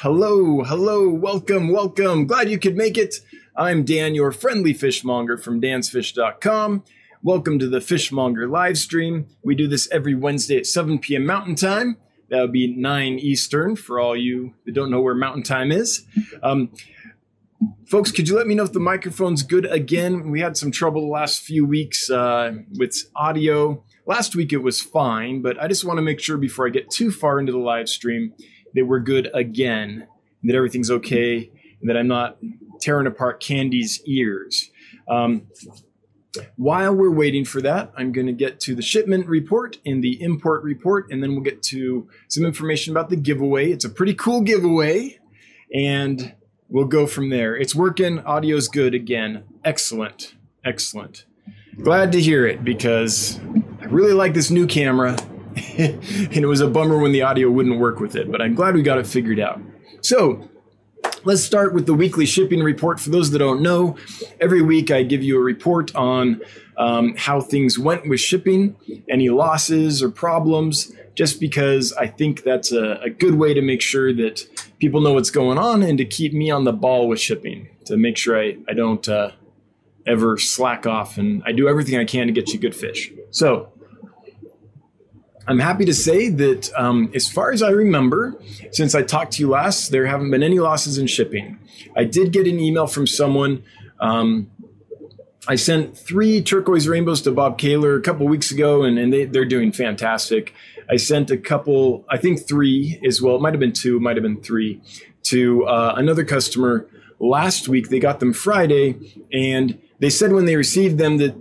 Hello, hello, welcome, welcome. Glad you could make it. I'm Dan, your friendly fishmonger from dansfish.com. Welcome to the Fishmonger live stream. We do this every Wednesday at 7 p.m. Mountain Time. That would be 9 Eastern for all you that don't know where Mountain Time is. Um, folks, could you let me know if the microphone's good again? We had some trouble the last few weeks uh, with audio. Last week it was fine, but I just want to make sure before I get too far into the live stream that we're good again, that everything's okay, and that I'm not tearing apart Candy's ears. Um, while we're waiting for that, I'm going to get to the shipment report and the import report, and then we'll get to some information about the giveaway. It's a pretty cool giveaway, and we'll go from there. It's working. Audio's good again. Excellent. Excellent. Glad to hear it because I really like this new camera and it was a bummer when the audio wouldn't work with it, but I'm glad we got it figured out. So, let's start with the weekly shipping report. For those that don't know, every week I give you a report on um, how things went with shipping, any losses or problems, just because I think that's a, a good way to make sure that people know what's going on and to keep me on the ball with shipping, to make sure I, I don't uh, ever slack off and I do everything I can to get you good fish. So, I'm happy to say that, um, as far as I remember, since I talked to you last, there haven't been any losses in shipping. I did get an email from someone. Um, I sent three turquoise rainbows to Bob Kaler a couple weeks ago, and, and they, they're doing fantastic. I sent a couple, I think three as well. It might have been two, might have been three, to uh, another customer last week. They got them Friday, and they said when they received them that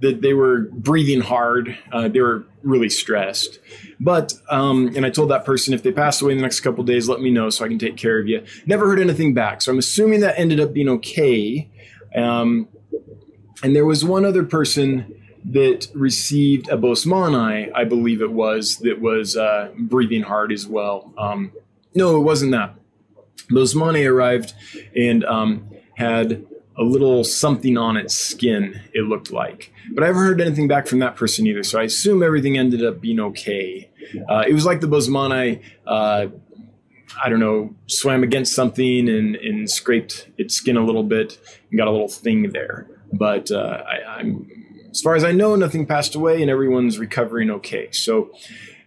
that they were breathing hard. Uh, they were really stressed. But um, and I told that person if they pass away in the next couple days, let me know so I can take care of you. Never heard anything back, so I'm assuming that ended up being okay. Um, and there was one other person that received a Boesemani, I believe it was, that was uh, breathing hard as well. Um, no, it wasn't that. Boesemani arrived and um, had a little something on its skin, it looked like. But I haven't heard anything back from that person either, so I assume everything ended up being okay. Uh, it was like the Boesemani, uh, I don't know, swam against something and, and scraped its skin a little bit and got a little thing there. But uh, I, I'm, as far as I know, nothing passed away and everyone's recovering okay. So,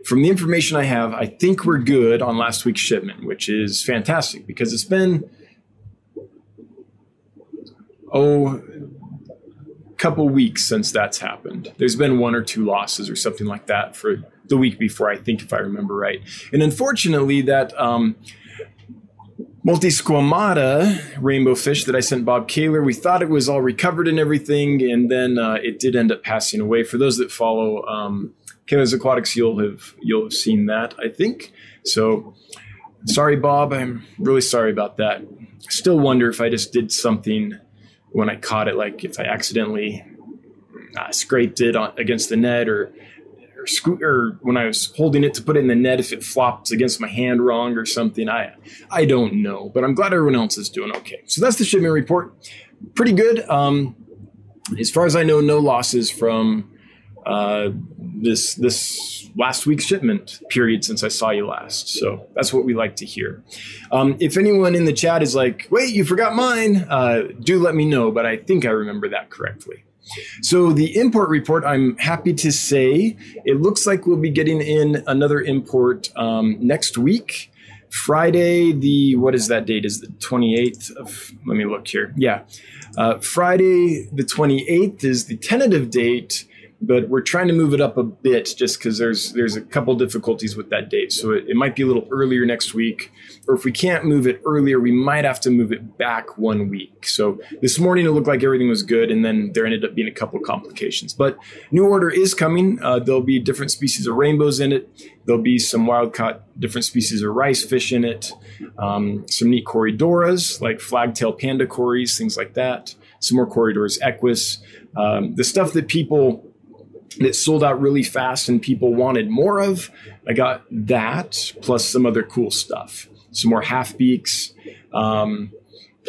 from the information I have, I think we're good on last week's shipment, which is fantastic because it's been oh, couple weeks since that's happened. There's been one or two losses or something like that for the week before, I think, if I remember right. And unfortunately, that um, multisquamata rainbow fish that I sent Bob Kaler, we thought it was all recovered and everything, and then uh, it did end up passing away. For those that follow um, Aquatics, you'll have you'll have seen that, I think. So sorry, Bob. I'm really sorry about that. Still wonder if I just did something when I caught it, like if I accidentally uh, scraped it on, against the net or or, or when I was holding it to put it in the net, if it flopped against my hand wrong or something, I I don't know. But I'm glad everyone else is doing okay. So that's the shipment report. Pretty good. Um, as far as I know, no losses from uh, this this last week's shipment period since I saw you last. So that's what we like to hear. Um, if anyone in the chat is like, wait, you forgot mine, uh, do let me know, but I think I remember that correctly. So the import report, I'm happy to say, it looks like we'll be getting in another import um, next week. Friday, the what is that date? Is the 28th of? Let me look here. Yeah, uh, Friday the 28th is the tentative date but we're trying to move it up a bit just because there's there's a couple difficulties with that date. So it, it, might be a little earlier next week, or if we can't move it earlier, we might have to move it back one week. So this morning it looked like everything was good, and then there ended up being a couple complications. But new order is coming. Uh, there'll be different species of rainbows in it. There'll be some wild caught different species of rice fish in it. Um, some neat corydoras like flagtail panda cories, things like that. Some more Corydoras equus. Um, the stuff that people that sold out really fast and people wanted more of. I got that plus some other cool stuff. Some more half beaks, um,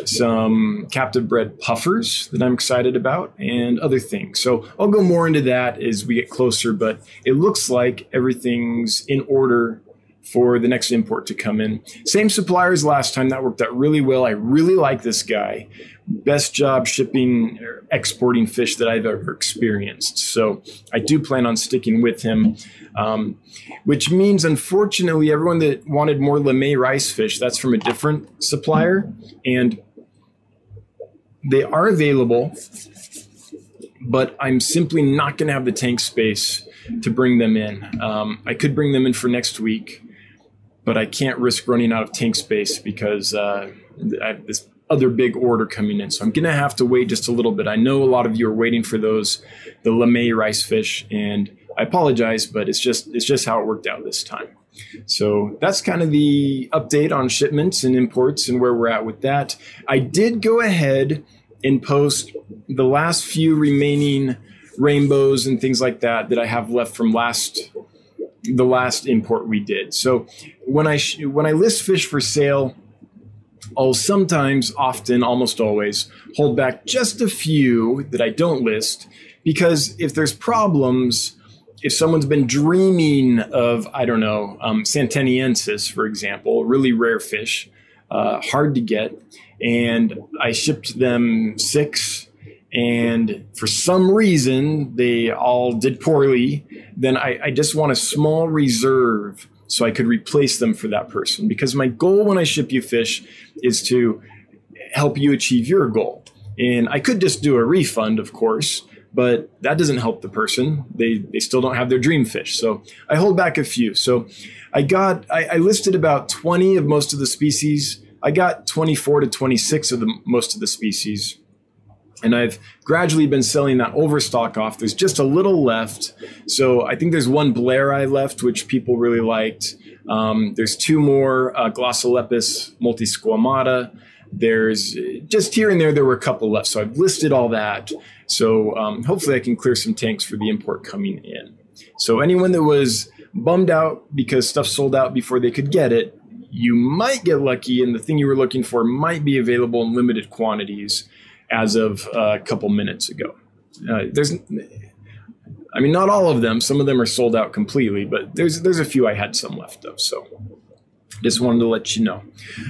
some captive bred puffers that I'm excited about, and other things. So I'll go more into that as we get closer, but it looks like everything's in order for the next import to come in. Same supplier as last time. That worked out really well. I really like this guy. Best job shipping or exporting fish that I've ever experienced. So I do plan on sticking with him. Um, which means, unfortunately, everyone that wanted more lemay rice fish, that's from a different supplier. And they are available, but I'm simply not going to have the tank space to bring them in. Um, I could bring them in for next week, but I can't risk running out of tank space because uh, I this other big order coming in. So I'm going to have to wait just a little bit. I know a lot of you are waiting for those, the lemay rice fish, and I apologize, but it's just it's just how it worked out this time. So that's kind of the update on shipments and imports and where we're at with that. I did go ahead and post the last few remaining rainbows and things like that that I have left from last the last import we did. So when I sh- when I list fish for sale, I'll sometimes, often, almost always hold back just a few that I don't list because if there's problems, if someone's been dreaming of, I don't know, um, Sentaniensis, for example, really rare fish, uh, hard to get, and I shipped them six, and for some reason they all did poorly, then I, I just want a small reserve so I could replace them for that person. Because my goal when I ship you fish is to help you achieve your goal. And I could just do a refund, of course, but that doesn't help the person. They, they still don't have their dream fish. So I hold back a few. So I got, I, I listed about 20 of most of the species. I got 24 to 26 of the most of the species. And I've gradually been selling that overstock off. There's just a little left. So I think there's one Blairi left, which people really liked. Um, there's two more uh, Glossolepis multisquamata. There's just here and there, there were a couple left. So I've listed all that. So um, hopefully I can clear some tanks for the import coming in. So anyone that was bummed out because stuff sold out before they could get it, you might get lucky and the thing you were looking for might be available in limited quantities as of a couple minutes ago. Uh, there's, I mean, not all of them. Some of them are sold out completely, but there's there's a few I had some left of. So, just wanted to let you know.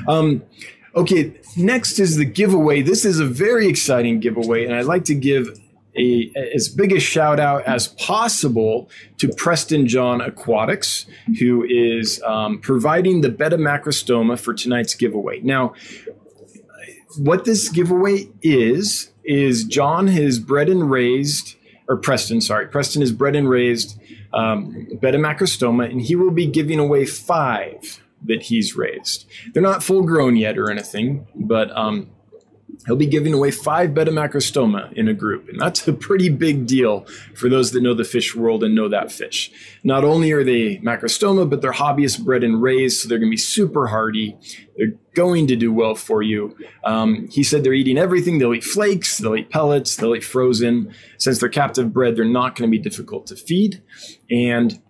Um, okay, next is the giveaway. This is a very exciting giveaway, and I'd like to give a, as big a shout out as possible to Preston John Aquatics, who is um, providing the betta macrostoma for tonight's giveaway. Now, what this giveaway is is John has bred and raised, or Preston, sorry, Preston is bred and raised um, betta macrostoma, and he will be giving away five that he's raised. They're not full grown yet or anything, but um, he'll be giving away five betta macrostoma in a group. And that's a pretty big deal for those that know the fish world and know that fish. Not only are they macrostoma, but they're hobbyist bred and raised, so they're going to be super hardy. They're going to do well for you. Um, he said they're eating everything. They'll eat flakes, they'll eat pellets, they'll eat frozen. Since they're captive bred, they're not going to be difficult to feed. And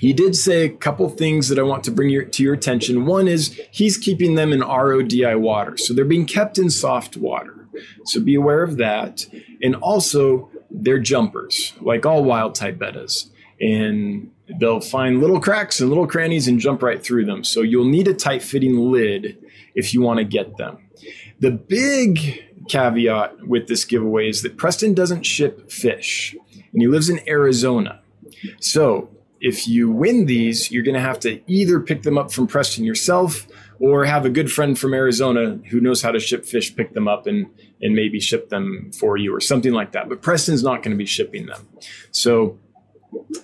he did say a couple things that I want to bring your, to your attention. One is he's keeping them in RODI water. So they're being kept in soft water. So be aware of that. And also, they're jumpers, like all wild type bettas. And they'll find little cracks and little crannies and jump right through them. So you'll need a tight fitting lid if you want to get them. The big caveat with this giveaway is that Preston doesn't ship fish and he lives in Arizona. So if you win these, you're going to have to either pick them up from Preston yourself or have a good friend from Arizona who knows how to ship fish pick them up and, and maybe ship them for you or something like that. But Preston's not going to be shipping them. So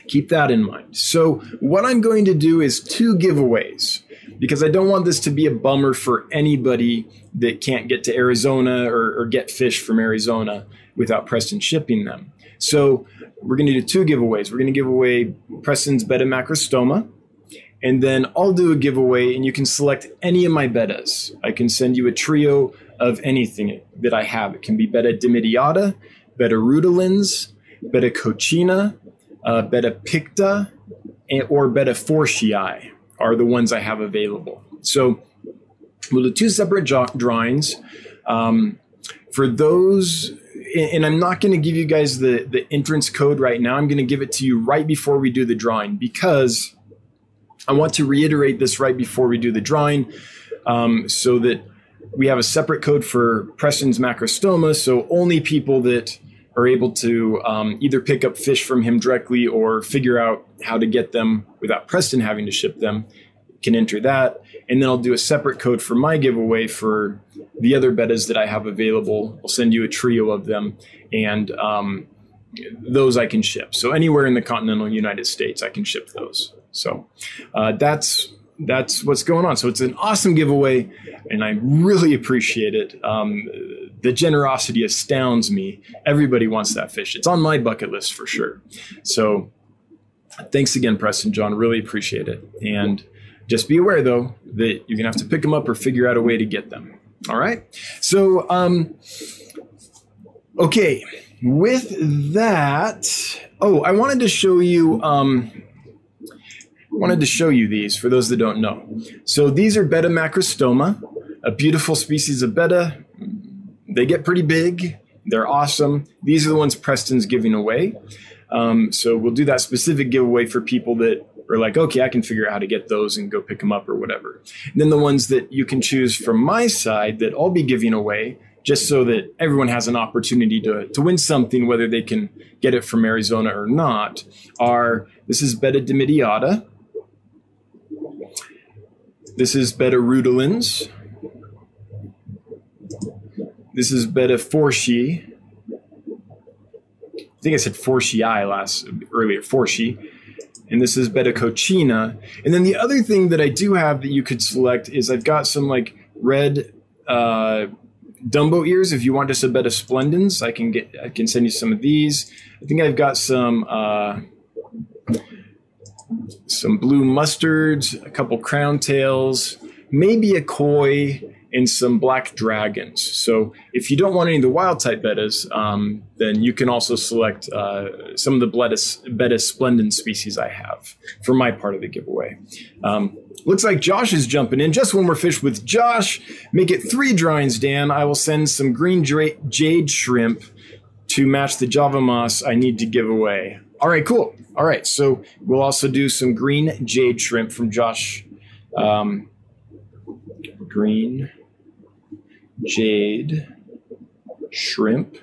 keep that in mind. So, what I'm going to do is two giveaways because I don't want this to be a bummer for anybody that can't get to Arizona or, or get fish from Arizona without Preston shipping them. So, we're going to do two giveaways. We're going to give away Preston's Betta macrostoma, and then I'll do a giveaway, and you can select any of my bettas. I can send you a trio of anything that I have. It can be Betta dimidiata, Betta rutilans, Betta coccina, uh, Betta picta, or Betta forschii are the ones I have available. So we'll do two separate drawings. Um, for those and I'm not going to give you guys the, the entrance code right now. I'm going to give it to you right before we do the drawing because I want to reiterate this right before we do the drawing um, so that we have a separate code for Preston's macrostoma. So only people that are able to um, either pick up fish from him directly or figure out how to get them without Preston having to ship them can enter that. And then I'll do a separate code for my giveaway for the other bettas that I have available. I'll send you a trio of them, and um, those I can ship. So anywhere in the continental United States, I can ship those. So uh, that's that's what's going on. So it's an awesome giveaway, and I really appreciate it. Um, the generosity astounds me. Everybody wants that fish. It's on my bucket list for sure. So thanks again, Preston John. Really appreciate it. And just be aware though that you're gonna have to pick them up or figure out a way to get them. All right. So um, okay. With that, oh, I wanted to show you. Um, wanted to show you these for those that don't know. So these are Betta macrostoma, a beautiful species of Betta. They get pretty big. They're awesome. These are the ones Preston's giving away. Um, so we'll do that specific giveaway for people that are like, okay, I can figure out how to get those and go pick them up or whatever. And then the ones that you can choose from my side that I'll be giving away just so that everyone has an opportunity to, to win something, whether they can get it from Arizona or not, are this is Betta dimidiata. This is Betta rutilans. This is Betta forschii. I think I said forschii last earlier, forschii. And this is Betta coccina. And then the other thing that I do have that you could select is I've got some like red uh, Dumbo ears. If you want just a Betta splendens, I can get I can send you some of these. I think I've got some uh, some blue mustards, a couple crown tails, maybe a koi, and some black dragons. So if you don't want any of the wild type bettas, um, then you can also select uh, some of the Betta splendens species I have for my part of the giveaway. Um, looks like Josh is jumping in. Just one more fish with Josh. Make it three drawings, Dan. I will send some green jade shrimp to match the Java moss I need to give away. All right, cool. All right, so we'll also do some green jade shrimp from Josh. Um, green jade shrimp.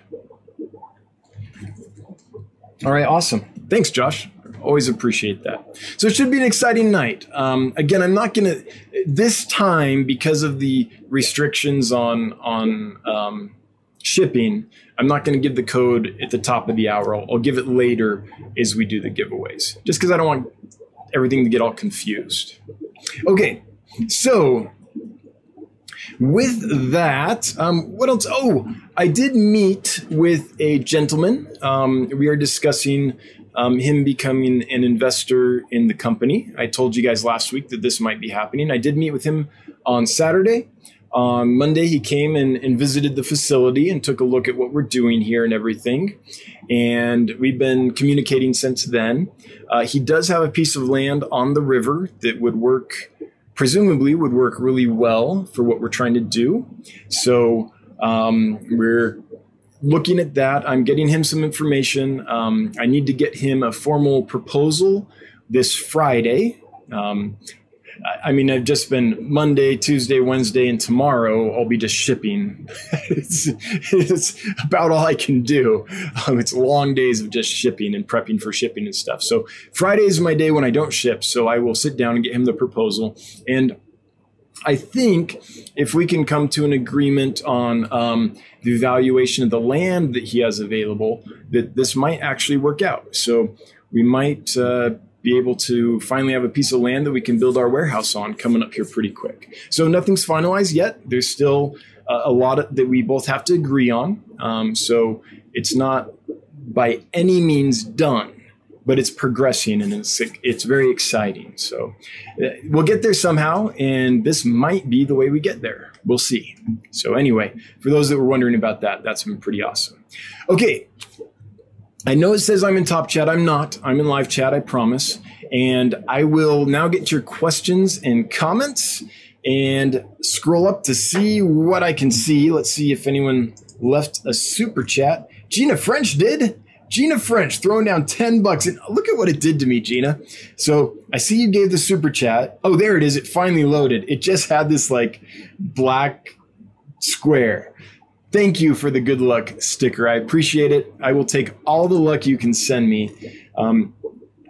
All right, awesome. Thanks, Josh. Always appreciate that. So it should be an exciting night. Um, again, I'm not going to this time because of the restrictions on on um, shipping. I'm not going to give the code at the top of the hour. I'll, I'll give it later as we do the giveaways, just because I don't want everything to get all confused. Okay, so with that, um, what else? Oh, I did meet with a gentleman. Um, we are discussing um, him becoming an investor in the company. I told you guys last week that this might be happening. I did meet with him on Saturday. On Monday, he came and, and visited the facility and took a look at what we're doing here and everything. And we've been communicating since then. Uh, he does have a piece of land on the river that would work presumably would work really well for what we're trying to do. So um, we're looking at that. I'm getting him some information. Um, I need to get him a formal proposal this Friday. Um, I mean, I've just been Monday, Tuesday, Wednesday, and tomorrow I'll be just shipping. it's, it's, about all I can do. Um, it's long days of just shipping and prepping for shipping and stuff. So Friday is my day when I don't ship. So I will sit down and get him the proposal. And I think if we can come to an agreement on um, the valuation of the land that he has available, that this might actually work out. So we might. Uh, be able to finally have a piece of land that we can build our warehouse on coming up here pretty quick. So nothing's finalized yet. There's still a lot of, that we both have to agree on. Um, so it's not by any means done, but it's progressing and it's it's very exciting. So uh, we'll get there somehow, and this might be the way we get there. We'll see. So anyway, for those that were wondering about that, that's been pretty awesome. Okay, I know it says I'm in top chat. I'm not. I'm in live chat, I promise. And I will now get your questions and comments and scroll up to see what I can see. Let's see if anyone left a super chat. Gina French did. Gina French throwing down 10 bucks. And look at what it did to me, Gina. So I see you gave the super chat. Oh, there it is. It finally loaded. It just had this like black square. Thank you for the good luck sticker. I appreciate it. I will take all the luck you can send me. Um,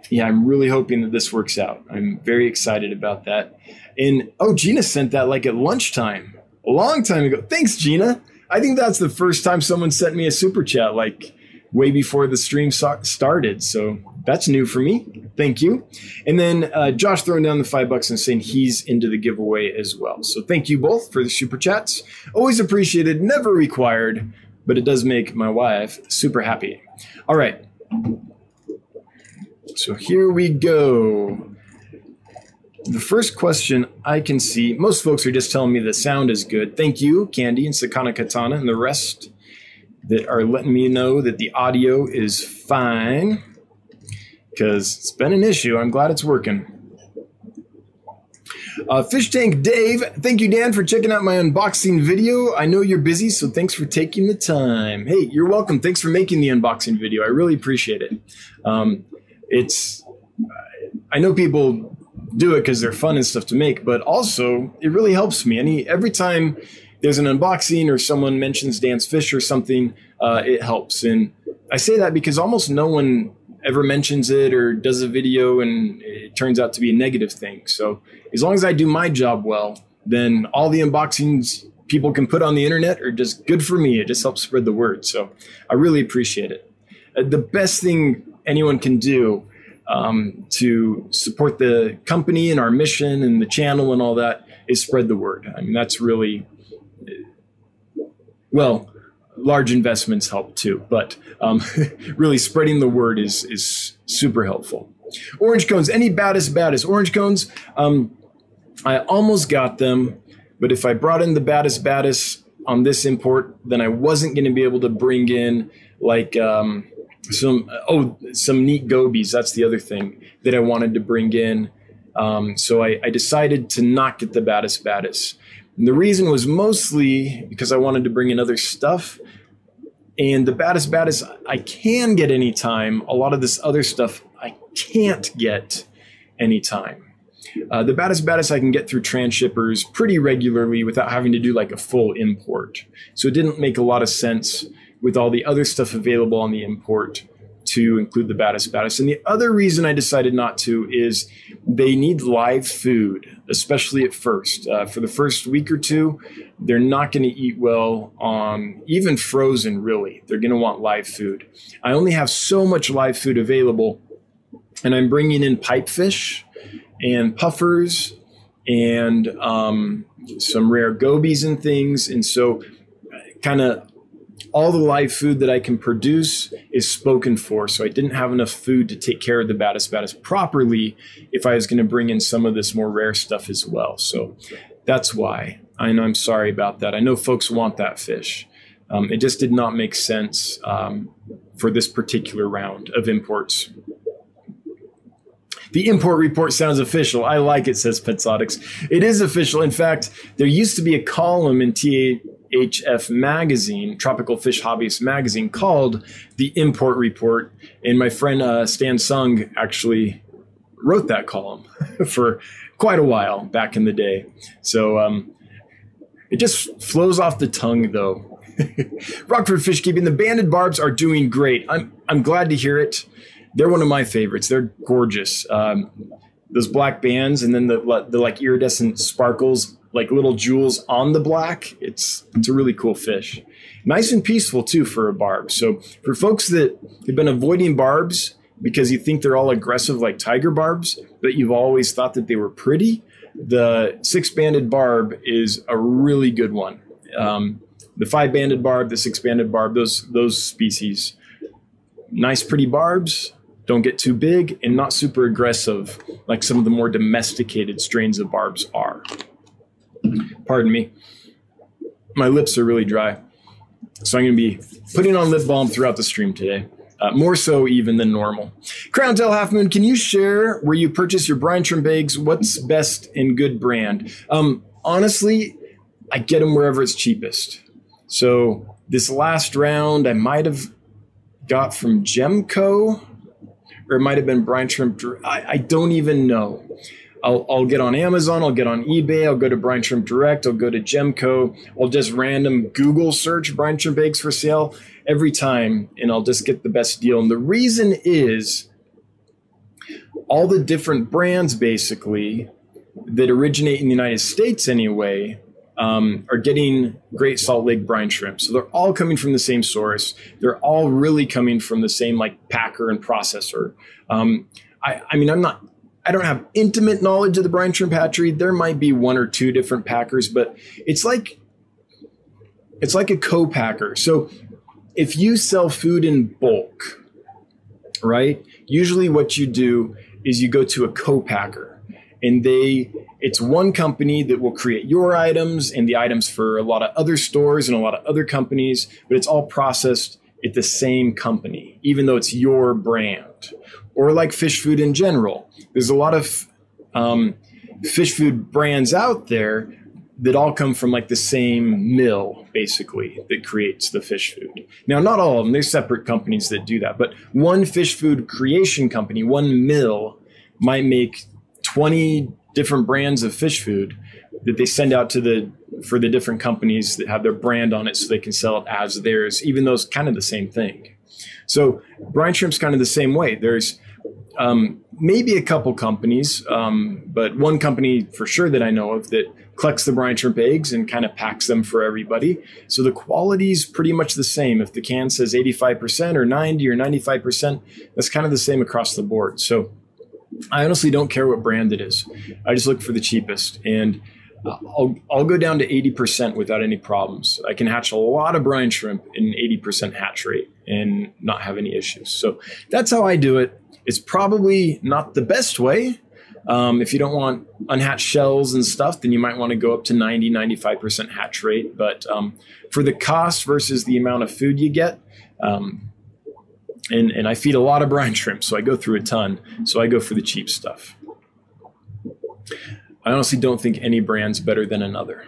yeah, I'm really hoping that this works out. I'm very excited about that. And oh, Gina sent that like at lunchtime, a long time ago. Thanks, Gina. I think that's the first time someone sent me a super chat like way before the stream started. So that's new for me. Thank you. And then uh, Josh throwing down the five bucks and saying he's into the giveaway as well. So thank you both for the super chats. Always appreciated, never required, but it does make my wife super happy. All right. So here we go. The first question I can see, most folks are just telling me the sound is good. Thank you, Candy and Sakana Katana, and the rest that are letting me know that the audio is fine because it's been an issue. I'm glad it's working. Uh, Fish Tank Dave, thank you, Dan, for checking out my unboxing video. I know you're busy, so thanks for taking the time. Hey, you're welcome. Thanks for making the unboxing video. I really appreciate it. Um, it's, I know people do it because they're fun and stuff to make, but also it really helps me. Any every time there's an unboxing or someone mentions Dan's Fish or something, uh, it helps. And I say that because almost no one ever mentions it or does a video and it turns out to be a negative thing. So as long as I do my job well, then all the unboxings people can put on the internet are just good for me. It just helps spread the word. So I really appreciate it. Uh, the best thing anyone can do um, to support the company and our mission and the channel and all that is spread the word. I mean, that's really, well, large investments help too, but um, really spreading the word is, is super helpful. Orange cones, any Badis, badis orange cones. Um, I almost got them, but if I brought in the Badis, badis on this import, then I wasn't going to be able to bring in like, um, some oh some neat gobies. That's the other thing that I wanted to bring in. Um, so I, I, decided to not get the Badis badis. And the reason was mostly because I wanted to bring in other stuff. And the Badis badis I can get anytime. A lot of this other stuff I can't get anytime. Uh, the Badis badis I can get through transshippers pretty regularly without having to do like a full import. So it didn't make a lot of sense with all the other stuff available on the import to include the Badis badis. And the other reason I decided not to is they need live food, especially at first. Uh, for the first week or two, they're not going to eat well on even frozen, really. They're going to want live food. I only have so much live food available, and I'm bringing in pipefish and puffers and um, some rare gobies and things. And so, kind of all the live food that I can produce is spoken for. So I didn't have enough food to take care of the Badis badis properly if I was going to bring in some of this more rare stuff as well. So that's why. And I'm sorry about that. I know folks want that fish. Um, it just did not make sense um, for this particular round of imports. The import report sounds official. I like it, says Petsotics. It is official. In fact, there used to be a column in TA HF magazine, Tropical Fish Hobbyist magazine, called the Import Report. And my friend uh, Stan Sung actually wrote that column for quite a while back in the day. So um, it just flows off the tongue, though. Rockford Fish Keeping, the banded barbs are doing great. I'm, I'm glad to hear it. They're one of my favorites. They're gorgeous. Um, those black bands and then the, the like iridescent sparkles like little jewels on the black. It's it's a really cool fish. Nice and peaceful too for a barb. So for folks that have been avoiding barbs because you think they're all aggressive like tiger barbs, but you've always thought that they were pretty, the six banded barb is a really good one. Um, the five banded barb, the six banded barb, those those species, nice pretty barbs. Don't get too big and not super aggressive like some of the more domesticated strains of barbs are. Pardon me. My lips are really dry. So I'm going to be putting on lip balm throughout the stream today. Uh, more so even than normal. Crown Tail Half Moon, can you share where you purchase your brine trim bags? What's best and good brand? Um, honestly, I get them wherever it's cheapest. So this last round, I might have got from Gemco, or it might have been brine shrimp. I, I don't even know. I'll, I'll get on Amazon, I'll get on eBay, I'll go to Brine Shrimp Direct, I'll go to Gemco, I'll just random Google search brine shrimp eggs for sale every time, and I'll just get the best deal. And the reason is all the different brands basically that originate in the United States anyway um, are getting Great Salt Lake brine shrimp. So they're all coming from the same source. They're all really coming from the same like packer and processor. Um, I, I mean, I'm not I don't have intimate knowledge of the brine shrimp hatchery. There might be one or two different packers, but it's like it's like a co-packer. So if you sell food in bulk, right? Usually what you do is you go to a co-packer and they it's one company that will create your items and the items for a lot of other stores and a lot of other companies, but it's all processed at the same company, even though it's your brand. Or like fish food in general there's a lot of um, fish food brands out there that all come from like the same mill basically that creates the fish food. Now, not all of them, there's separate companies that do that, but one fish food creation company, one mill might make 20 different brands of fish food that they send out to the for the different companies that have their brand on it so they can sell it as theirs, even though it's kind of the same thing. So brine shrimp's kind of the same way. There's um, maybe a couple companies, um, but one company for sure that I know of that collects the brine shrimp eggs and kind of packs them for everybody. So the quality is pretty much the same. If the can says 85% or 90 or 95%, that's kind of the same across the board. So I honestly don't care what brand it is. I just look for the cheapest. And I'll, I'll go down to 80% without any problems. I can hatch a lot of brine shrimp in 80% hatch rate and not have any issues. So that's how I do it. It's probably not the best way. Um, if you don't want unhatched shells and stuff, then you might want to go up to 90, 95% hatch rate. But um, for the cost versus the amount of food you get, um, and, and I feed a lot of brine shrimp, so I go through a ton. So I go for the cheap stuff. I honestly don't think any brand's better than another.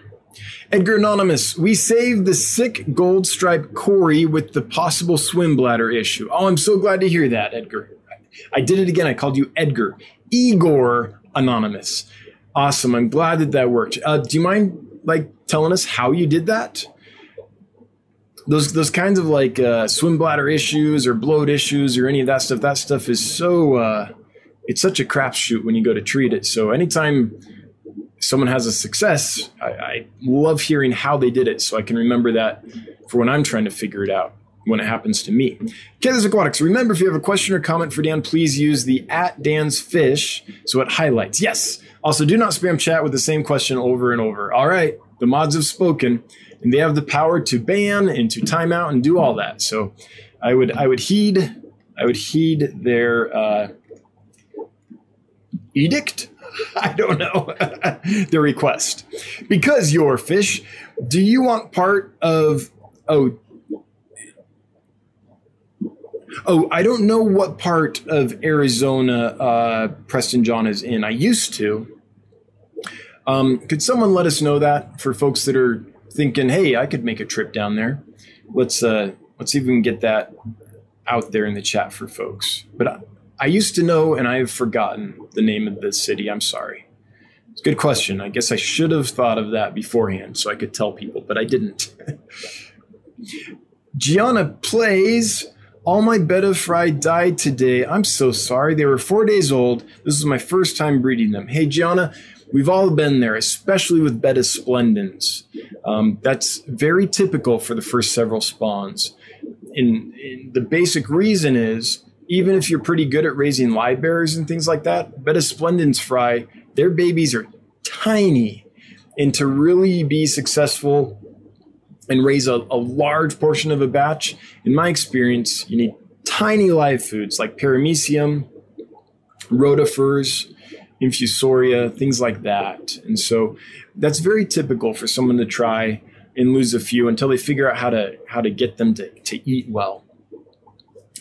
Edgar Anonymous, we saved the sick gold stripe Cory with the possible swim bladder issue. Oh, I'm so glad to hear that, Edgar. I did it again. I called you Edgar. Igor Anonymous. Awesome. I'm glad that that worked. Uh, do you mind like telling us how you did that? Those those kinds of like uh, swim bladder issues or bloat issues or any of that stuff. That stuff is so uh, it's such a crapshoot when you go to treat it. So anytime someone has a success, I, I love hearing how they did it, so I can remember that for when I'm trying to figure it out when it happens to me. Kayla's Aquatics. Remember, if you have a question or comment for Dan, please use the at Dan's Fish so it highlights. Yes. Also, do not spam chat with the same question over and over. All right. The mods have spoken, and they have the power to ban and to timeout and do all that. So, I would I would heed I would heed their uh, edict. I don't know the request because your fish. Do you want part of? Oh, Oh, I don't know what part of Arizona uh, Preston John is in. I used to. Um, could someone let us know that for folks that are thinking, "Hey, I could make a trip down there." Let's uh, let's see if we can get that out there in the chat for folks. But I, I used to know, and I've forgotten the name of the city. I'm sorry. It's a good question. I guess I should have thought of that beforehand so I could tell people, but I didn't. Gianna plays all my betta fry died today. I'm so sorry. They were four days old. This is my first time breeding them. Hey, Gianna, we've all been there, especially with betta splendens. Um, that's very typical for the first several spawns. And, and, the basic reason is even if you're pretty good at raising live bearers and things like that, betta splendens fry, their babies are tiny. And to really be successful and raise a, a large portion of a batch, in my experience, you need tiny live foods like paramecium, rotifers, infusoria, things like that. And so that's very typical for someone to try and lose a few until they figure out how to how to get them to, to eat well.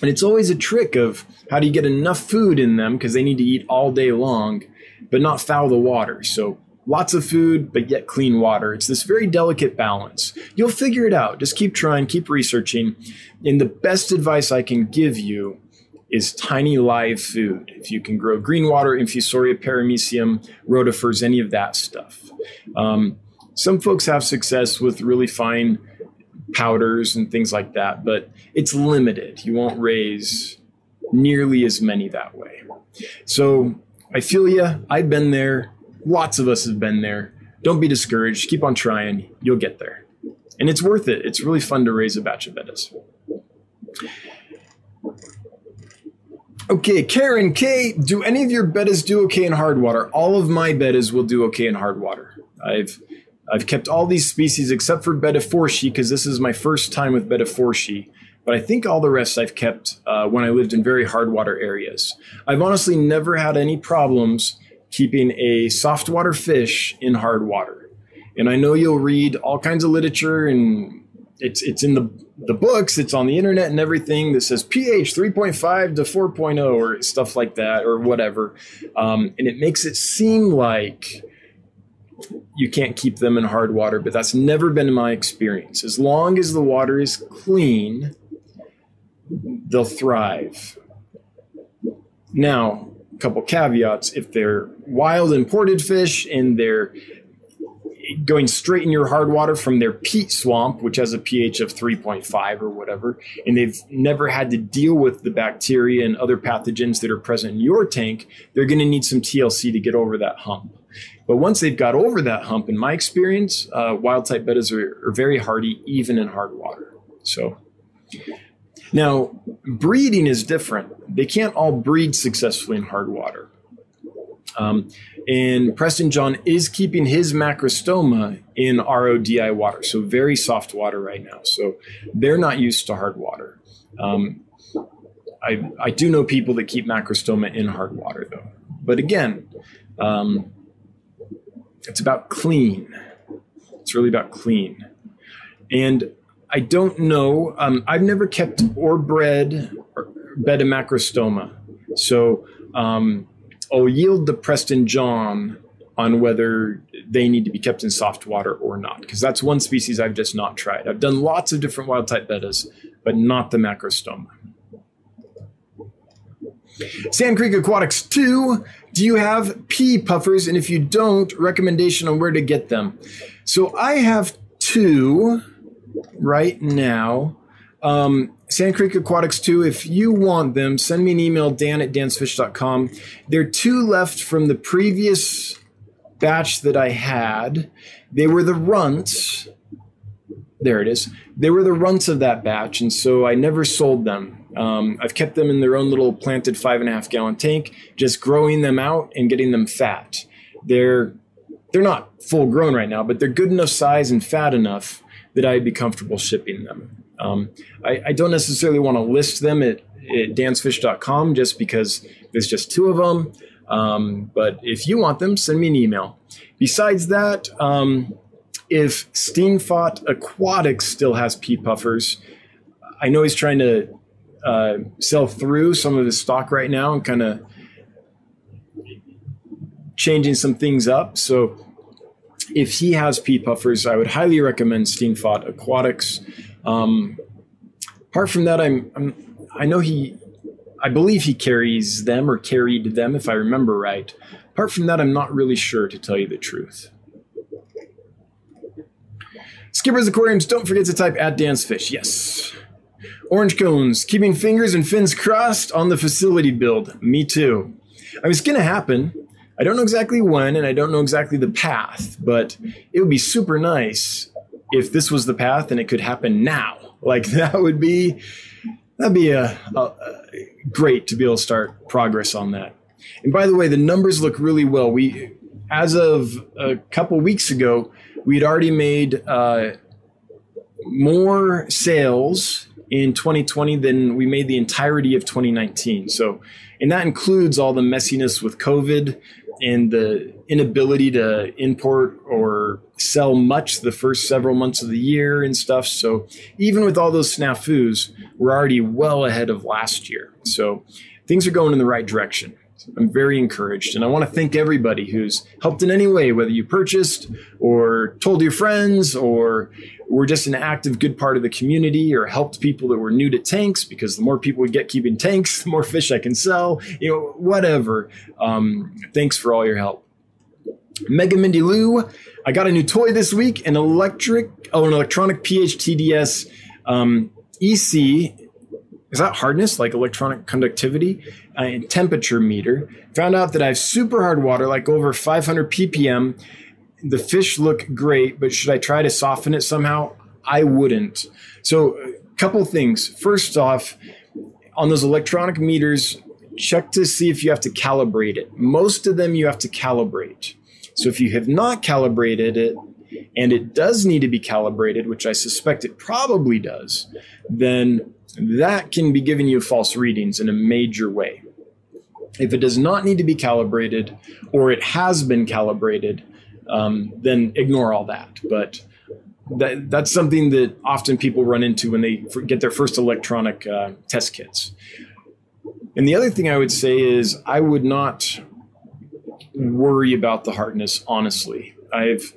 And it's always a trick of how do you get enough food in them because they need to eat all day long, but not foul the water. So lots of food, but yet clean water. It's this very delicate balance. You'll figure it out. Just keep trying, keep researching. And the best advice I can give you is tiny live food. If you can grow green water, infusoria, paramecium, rotifers, any of that stuff. Um, some folks have success with really fine powders and things like that, but it's limited. You won't raise nearly as many that way. So I feel you. I've been there. Lots of us have been there. Don't be discouraged. Keep on trying. You'll get there. And it's worth it. It's really fun to raise a batch of bettas. Okay, Karen K, do any of your bettas do okay in hard water? All of my bettas will do okay in hard water. I've I've kept all these species except for betta forschii because this is my first time with betta forschii. But I think all the rest I've kept uh, when I lived in very hard water areas. I've honestly never had any problems keeping a soft water fish in hard water. And I know you'll read all kinds of literature and it's it's in the the books, it's on the internet and everything that says pH 3.5 to 4.0 or stuff like that or whatever. Um, and it makes it seem like you can't keep them in hard water, but that's never been my experience. As long as the water is clean, they'll thrive. Now, a couple caveats if they're wild imported fish and they're going straight in your hard water from their peat swamp, which has a pH of 3.5 or whatever, and they've never had to deal with the bacteria and other pathogens that are present in your tank, they're going to need some TLC to get over that hump. But once they've got over that hump, in my experience, uh, wild type bettas are, are very hardy, even in hard water. So now breeding is different. They can't all breed successfully in hard water. Um, and Preston John is keeping his macrostoma in RODI water, so very soft water right now. So they're not used to hard water. Um, I, I do know people that keep macrostoma in hard water though. But again, um, it's about clean. It's really about clean. And I don't know. Um, I've never kept or bred or bed a macrostoma. So um, I'll yield the Preston John on whether they need to be kept in soft water or not, because that's one species I've just not tried. I've done lots of different wild type bettas, but not the macrostoma. Sand Creek Aquatics 2, do you have pea puffers? And if you don't, recommendation on where to get them. So I have two right now. Um, Sand Creek Aquatics 2, if you want them, send me an email, dan at dansfish.com. There are two left from the previous batch that I had. They were the runts. There it is. They were the runts of that batch, and so I never sold them. Um, I've kept them in their own little planted five and a half gallon tank, just growing them out and getting them fat. They're they're not full grown right now, but they're good enough size and fat enough that I'd be comfortable shipping them. Um, I, I, don't necessarily want to list them at, at dansfish.com just because there's just two of them. Um, but if you want them, send me an email. Besides that, um, if Steenfot Aquatics still has pea puffers, I know he's trying to uh, sell through some of his stock right now and kind of changing some things up. So if he has pea puffers, I would highly recommend Steenfot Aquatics. Um, apart from that, I'm, I'm I know he, I believe he carries them or carried them, if I remember right. Apart from that, I'm not really sure to tell you the truth. Skippers Aquariums, don't forget to type at Dansfish. Yes. Orange cones, keeping fingers and fins crossed on the facility build. Me too. I mean, it's going to happen. I don't know exactly when, and I don't know exactly the path, but it would be super nice if this was the path and it could happen now. Like that would be that'd be a, a, a great to be able to start progress on that. And by the way, the numbers look really well. We, as of a couple weeks ago, we'd already made uh, more sales in 2020 than we made the entirety of 2019. So, and that includes all the messiness with COVID and the inability to import or sell much the first several months of the year and stuff. So, even with all those snafus, we're already well ahead of last year. So, things are going in the right direction. I'm very encouraged. And I want to thank everybody who's helped in any way, whether you purchased or told your friends or were just an active, good part of the community or helped people that were new to tanks because the more people we get keeping tanks, the more fish I can sell, you know, whatever. Um, thanks for all your help. Mega Mindy Lou, I got a new toy this week, an electric, oh, an electronic PHTDS um, EC is that hardness, like electronic conductivity uh, and temperature meter. Found out that I have super hard water, like over 500 ppm. The fish look great, but should I try to soften it somehow? I wouldn't. So, a couple things. First off, on those electronic meters, check to see if you have to calibrate it. Most of them you have to calibrate. So, if you have not calibrated it, and it does need to be calibrated, which I suspect it probably does, then that can be giving you false readings in a major way. If it does not need to be calibrated or it has been calibrated, um, then ignore all that. But that, that's something that often people run into when they get their first electronic uh, test kits. And the other thing I would say is I would not worry about the hardness, honestly. I've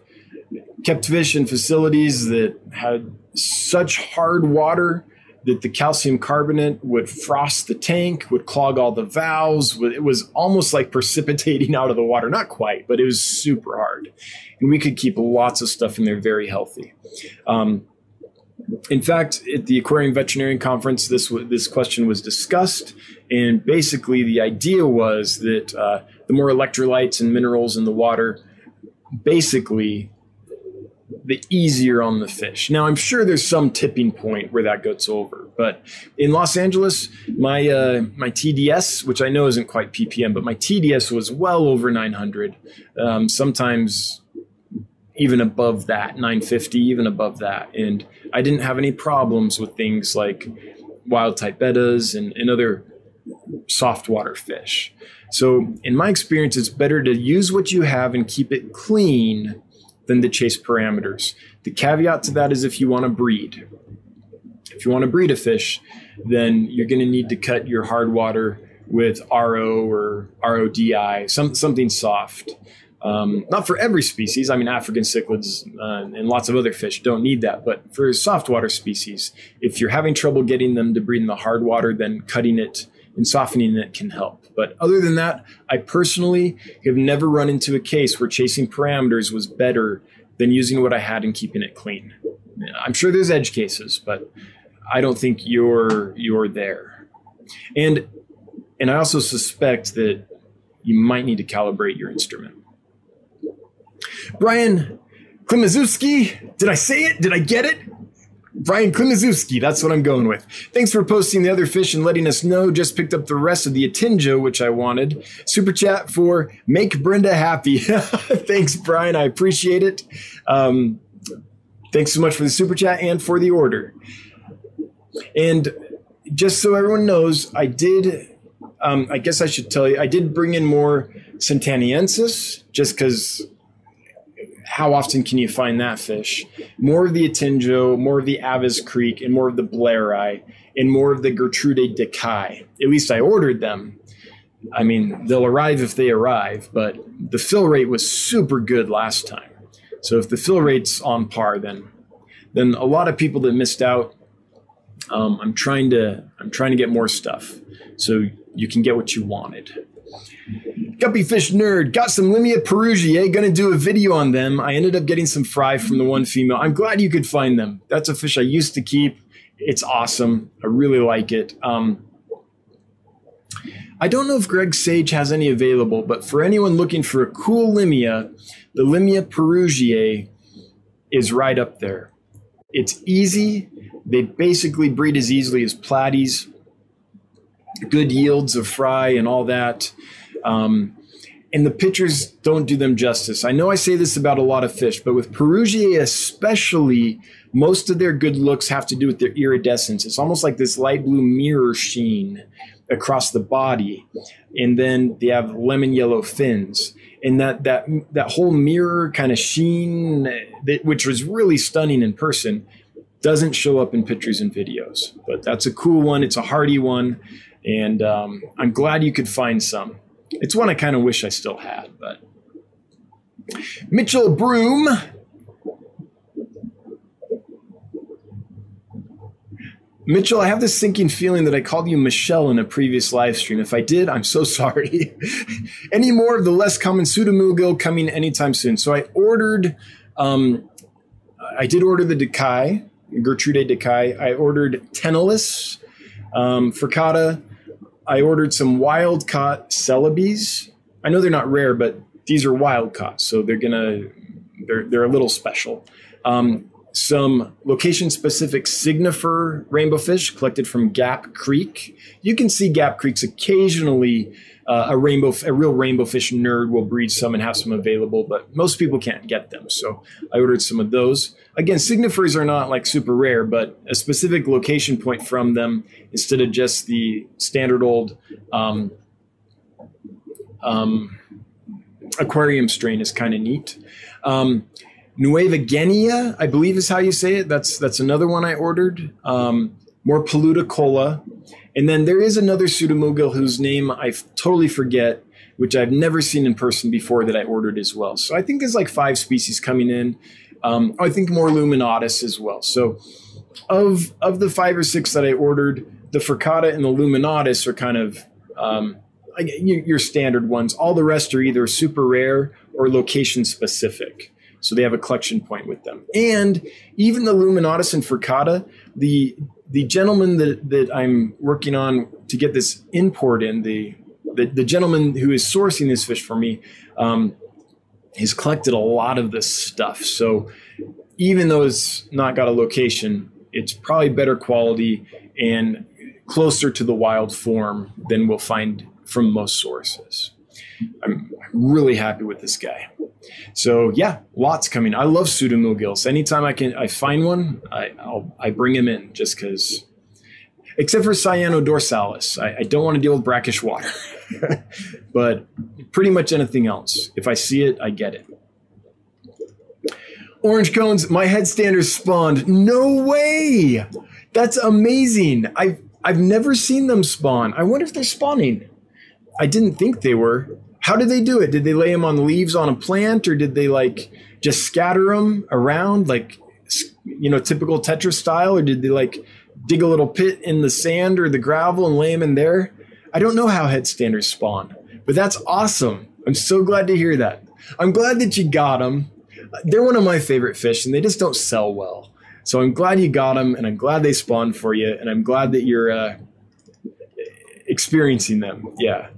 kept fish in facilities that had such hard water that the calcium carbonate would frost the tank, would clog all the valves. It was almost like precipitating out of the water. Not quite, but it was super hard. And we could keep lots of stuff in there very healthy. Um, in fact, at the Aquarium Veterinarian Conference, this this question was discussed, and basically the idea was that uh, the more electrolytes and minerals in the water, basically the easier on the fish. Now, I'm sure there's some tipping point where that gets over, but in Los Angeles, my uh, my TDS, which I know isn't quite ppm, but my TDS was well over 900, um, sometimes even above that, 950, even above that, and I didn't have any problems with things like wild type bettas and, and other soft water fish. So, in my experience, it's better to use what you have and keep it clean than the chase parameters. The caveat to that is if you want to breed. If you want to breed a fish, then you're going to need to cut your hard water with RO or RODI, some, something soft. Um, not for every species. I mean, African cichlids uh, and lots of other fish don't need that. But for soft water species, if you're having trouble getting them to breed in the hard water, then cutting it and softening it can help. But other than that, I personally have never run into a case where chasing parameters was better than using what I had and keeping it clean. I'm sure there's edge cases, but I don't think you're you're there. And and I also suspect that you might need to calibrate your instrument. Brian Klimaszewski, did I say it? Did I get it? Brian Klimaszewski, that's what I'm going with. Thanks for posting the other fish and letting us know. Just picked up the rest of the Atinjo, which I wanted. Super chat for Make Brenda Happy. thanks, Brian. I appreciate it. Um, thanks so much for the super chat and for the order. And just so everyone knows, I did, um, I guess I should tell you, I did bring in more Sentaniensis just because how often can you find that fish? More of the Atinjo, more of the Aves Creek, and more of the Blairi, and more of the Gertrude Decay. At least I ordered them. I mean, they'll arrive if they arrive, but the fill rate was super good last time. So if the fill rate's on par, then then a lot of people that missed out. Um, I'm trying to I'm trying to get more stuff so you can get what you wanted. Guppy Fish Nerd, got some Limia perugiae, gonna do a video on them. I ended up getting some fry from the one female. I'm glad you could find them. That's a fish I used to keep. It's awesome. I really like it. Um, I don't know if Greg Sage has any available, but for anyone looking for a cool Limia, the Limia perugiae is right up there. It's easy. They basically breed as easily as platies. Good yields of fry and all that. Um, and the pictures don't do them justice. I know I say this about a lot of fish, but with Perugiae especially, most of their good looks have to do with their iridescence. It's almost like this light blue mirror sheen across the body, and then they have lemon yellow fins, and that that that whole mirror kind of sheen, that, which was really stunning in person, doesn't show up in pictures and videos. But that's a cool one. It's a hardy one, and um, I'm glad you could find some. It's one I kind of wish I still had, but Mitchell Broom. Mitchell, I have this sinking feeling that I called you Michelle in a previous live stream. If I did, I'm so sorry. Any more of the less common Pseudomugil coming anytime soon? So I ordered, um, I did order the Decay, Gertrude Decay. I ordered Tenellus, um, Furcata. I ordered some wild caught Celebes. I know they're not rare, but these are wild caught, so they're gonna they're they're a little special. Um, some location specific signifer rainbow fish collected from Gap Creek. You can see Gap Creeks occasionally. Uh, a rainbow, a real rainbow fish nerd will breed some and have some available, but most people can't get them. So I ordered some of those. Again, signifers are not like super rare, but a specific location point from them instead of just the standard old um, um, aquarium strain is kind of neat. Um, Nueva Guinea, I believe is how you say it. That's that's another one I ordered. Um, more cola, and then there is another pseudomugil whose name I totally forget, which I've never seen in person before that I ordered as well. So I think there's like five species coming in. Um, I think more luminatus as well. So of of the five or six that I ordered, the Furcata and the luminatus are kind of um, your standard ones. All the rest are either super rare or location specific. So they have a collection point with them. And even the Luminatus and Furcata, the the gentleman that, that I'm working on to get this import in, the, the, the gentleman who is sourcing this fish for me, um, has collected a lot of this stuff. So even though it's not got a location, it's probably better quality and closer to the wild form than we'll find from most sources. I'm really happy with this guy. So yeah, lots coming. I love pseudomugils. Anytime I can, I find one, I I'll, i bring him in just because. Except for Cyanodorsalis, I, I don't want to deal with brackish water. but pretty much anything else, if I see it, I get it. Orange cones, my headstanders spawned. No way! That's amazing. I've I've never seen them spawn. I wonder if they're spawning. I didn't think they were. How did they do it? Did they lay them on leaves on a plant, or did they like just scatter them around like you know typical Tetra style, or did they like dig a little pit in the sand or the gravel and lay them in there? I don't know how headstanders spawn, but that's awesome. I'm so glad to hear that. I'm glad that you got them. They're one of my favorite fish, and they just don't sell well. So I'm glad you got them, and I'm glad they spawned for you, and I'm glad that you're uh, experiencing them. Yeah.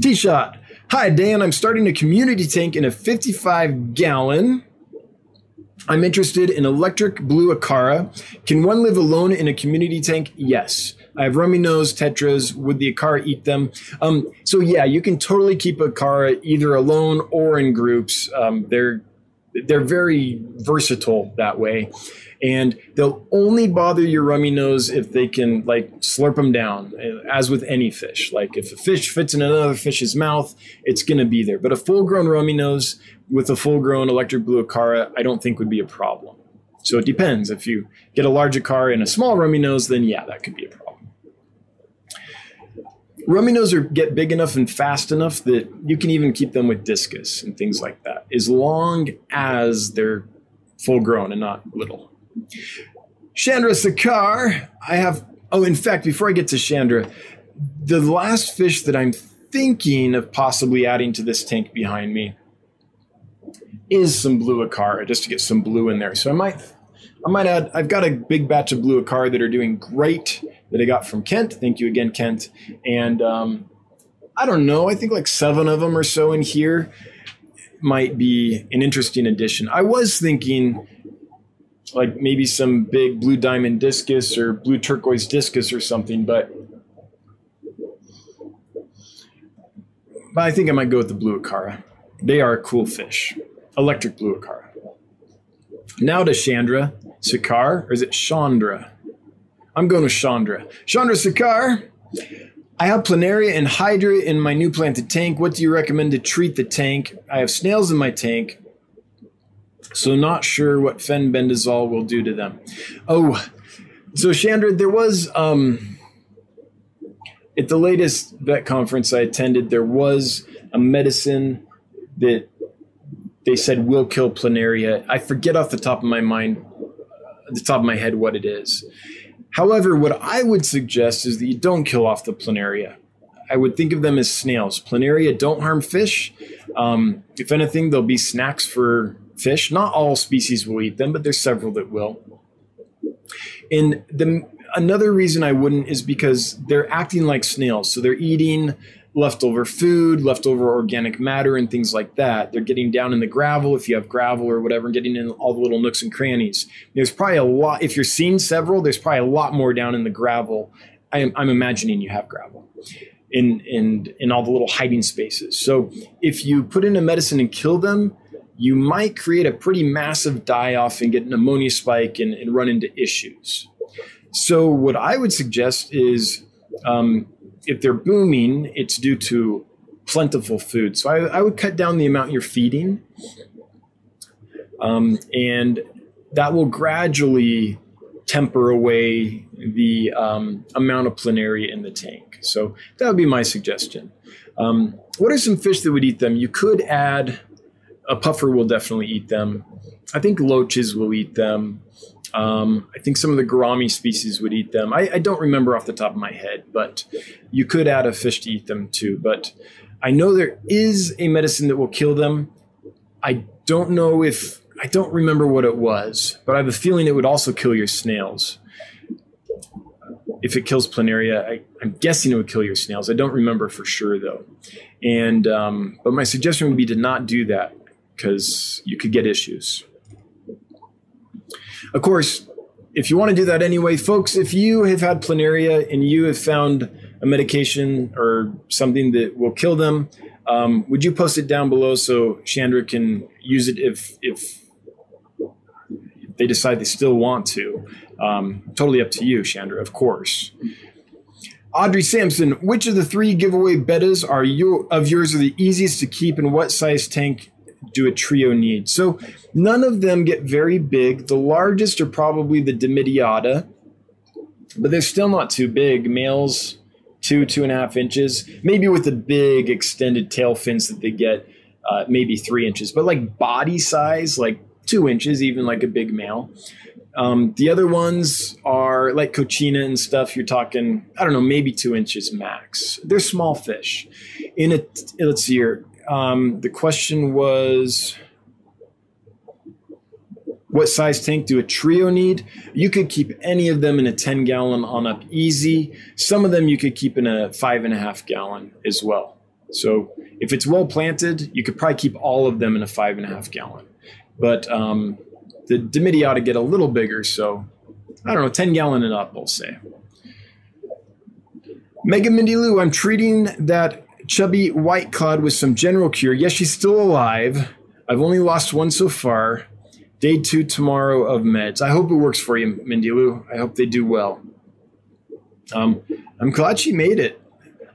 T shot. Hi, Dan. I'm starting a community tank in a 55 gallon. I'm interested in electric blue Acara. Can one live alone in a community tank? Yes. I have rummy nose tetras. Would the Acara eat them? Um, so yeah, you can totally keep Acara either alone or in groups. Um, they're they're very versatile that way. And they'll only bother your rummy nose if they can like slurp them down eh, as with any fish. Like if a fish fits in another fish's mouth it's to be there. But a full grown rummy nose with a full grown electric blue acara i don't think would be a problem. So it depends. If you get a large acara and a small rummy nose then yeah that could be a problem rummy nose are get big enough and fast enough that you can even keep them with discus and things like that as long as they're full grown and not little Chandra Sakar, I have. Oh, in fact, before I get to Chandra, the last fish that I'm thinking of possibly adding to this tank behind me is some blue acara, just to get some blue in there. So I might, I might add. I've got a big batch of blue acara that are doing great that I got from Kent. Thank you again, Kent. And um, I don't know. I think like seven of them or so in here might be an interesting addition. I was thinking like maybe some big blue diamond discus or blue turquoise discus or something, but but I think I might go with the blue acara. They are a cool fish. Electric blue acara. Now to Chandra Sakar, or is it Chandra? I'm going with Chandra. Chandra Sakar. I have planaria and hydra in my new planted tank. What do you recommend to treat the tank? I have snails in my tank. So not sure what fenbendazole will do to them. Oh, so Chandra, there was um, at the latest vet conference I attended, there was a medicine that they said will kill planaria. I forget off the top of my mind, the top of my head, what it is. However, what I would suggest is that you don't kill off the planaria. I would think of them as snails. Planaria don't harm fish. Um, if anything, they'll be snacks for fish. Not all species will eat them, but there's several that will. And the another reason I wouldn't is because they're acting like snails. So they're eating leftover food, leftover organic matter, and things like that. They're getting down in the gravel if you have gravel or whatever, and getting in all the little nooks and crannies. There's probably a lot, if you're seeing several, there's probably a lot more down in the gravel. I'm, I'm imagining you have gravel in, in, in all the little hiding spaces. So if you put in a medicine and kill them, you might create a pretty massive die off and get an ammonia spike and, and run into issues. So, what I would suggest is um, if they're booming, it's due to plentiful food. So, I, I would cut down the amount you're feeding, um, and that will gradually temper away the um, amount of planaria in the tank. So, that would be my suggestion. Um, what are some fish that would eat them? You could add a puffer will definitely eat them. I think loaches will eat them. Um, I think some of the gourami species would eat them. I, I, don't remember off the top of my head, but you could add a fish to eat them too. But I know there is a medicine that will kill them. I don't know if I don't remember what it was, but I have a feeling it would also kill your snails. If it kills planaria, I, am guessing it would kill your snails. I don't remember for sure though. And um, but my suggestion would be to not do that because you could get issues. Of course, if you want to do that anyway, folks, if you have had planaria and you have found a medication or something that will kill them, um, would you post it down below so Chandra can use it if if they decide they still want to? Um, totally up to you, Chandra, of course. Audrey Sampson, which of the three giveaway bettas are you of yours are the easiest to keep, and what size tank do a trio need. So none of them get very big. The largest are probably the Dimidiata, but they're still not too big. Males, two, two and a half inches, maybe with the big extended tail fins that they get, uh, maybe three inches, but like body size, like two inches, even like a big male. Um, the other ones are like coccina and stuff. You're talking, I don't know, maybe two inches max. They're small fish. In a, let's see here, um, the question was what size tank do a trio need? You could keep any of them in a 10 gallon on up easy. Some of them you could keep in a five and a half gallon as well. So if it's well planted, you could probably keep all of them in a five and a half gallon. But um, the Dimidiata get a little bigger. So I don't know, 10 gallon and up, we'll say. Mega Mindy Lou, I'm treating that chubby white cloud with some general cure. Yes, she's still alive. I've only lost one so far. Day two tomorrow of meds. I hope it works for you, Mindy Lou. I hope they do well. Um, I'm glad she made it.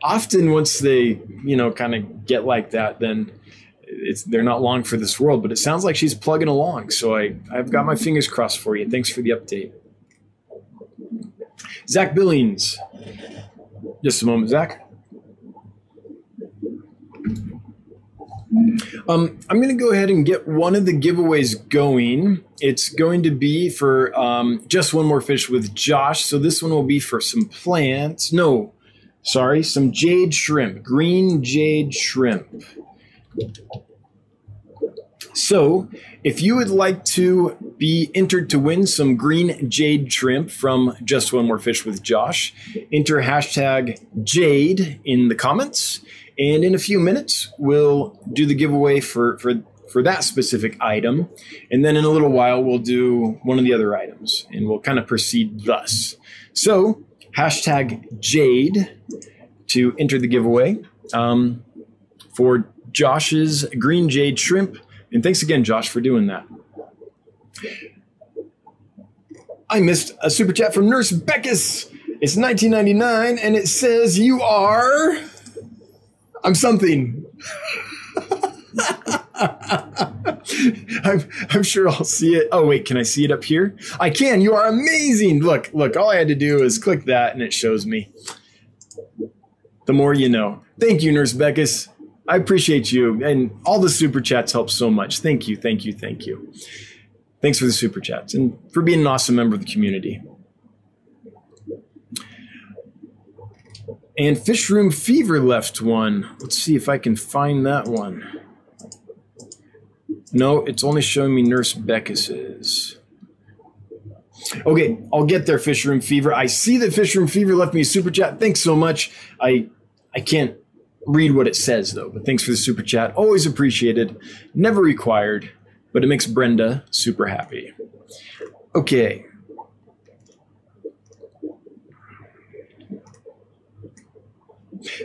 Often, once they, you know, kind of get like that, then it's they're not long for this world. But it sounds like she's plugging along. So I, I've got my fingers crossed for you. Thanks for the update. Zach Billings. Just a moment, Zach. Um, I'm going to go ahead and get one of the giveaways going. It's going to be for um, just one more fish with Josh. So this one will be for some plants. No, sorry, some jade shrimp, green jade shrimp. So, if you would like to be entered to win some green jade shrimp from Just One More Fish with Josh, enter hashtag Jade in the comments and in a few minutes, we'll do the giveaway for, for, for that specific item. And then in a little while, we'll do one of the other items and we'll kind of proceed thus. So, hashtag Jade to enter the giveaway um, for Josh's Green Jade Shrimp. And thanks again, Josh, for doing that. I missed a super chat from Nurse Beckus. It's 1999 and it says you are. I'm something. I'm, I'm sure I'll see it. Oh, wait, can I see it up here? I can. You are amazing. Look, look, all I had to do is click that and it shows me. The more you know. Thank you, Nurse Beckus. I appreciate you. And all the super chats help so much. Thank you, thank you, thank you. Thanks for the super chats and for being an awesome member of the community. And Fish Room Fever left one. Let's see if I can find that one. No, it's only showing me Nurse Beckis's. Okay, I'll get there, Fish Room Fever. I see that Fish Room Fever left me a super chat. Thanks so much. I I can't read what it says though, but thanks for the super chat. Always appreciated. Never required, but it makes Brenda super happy. Okay.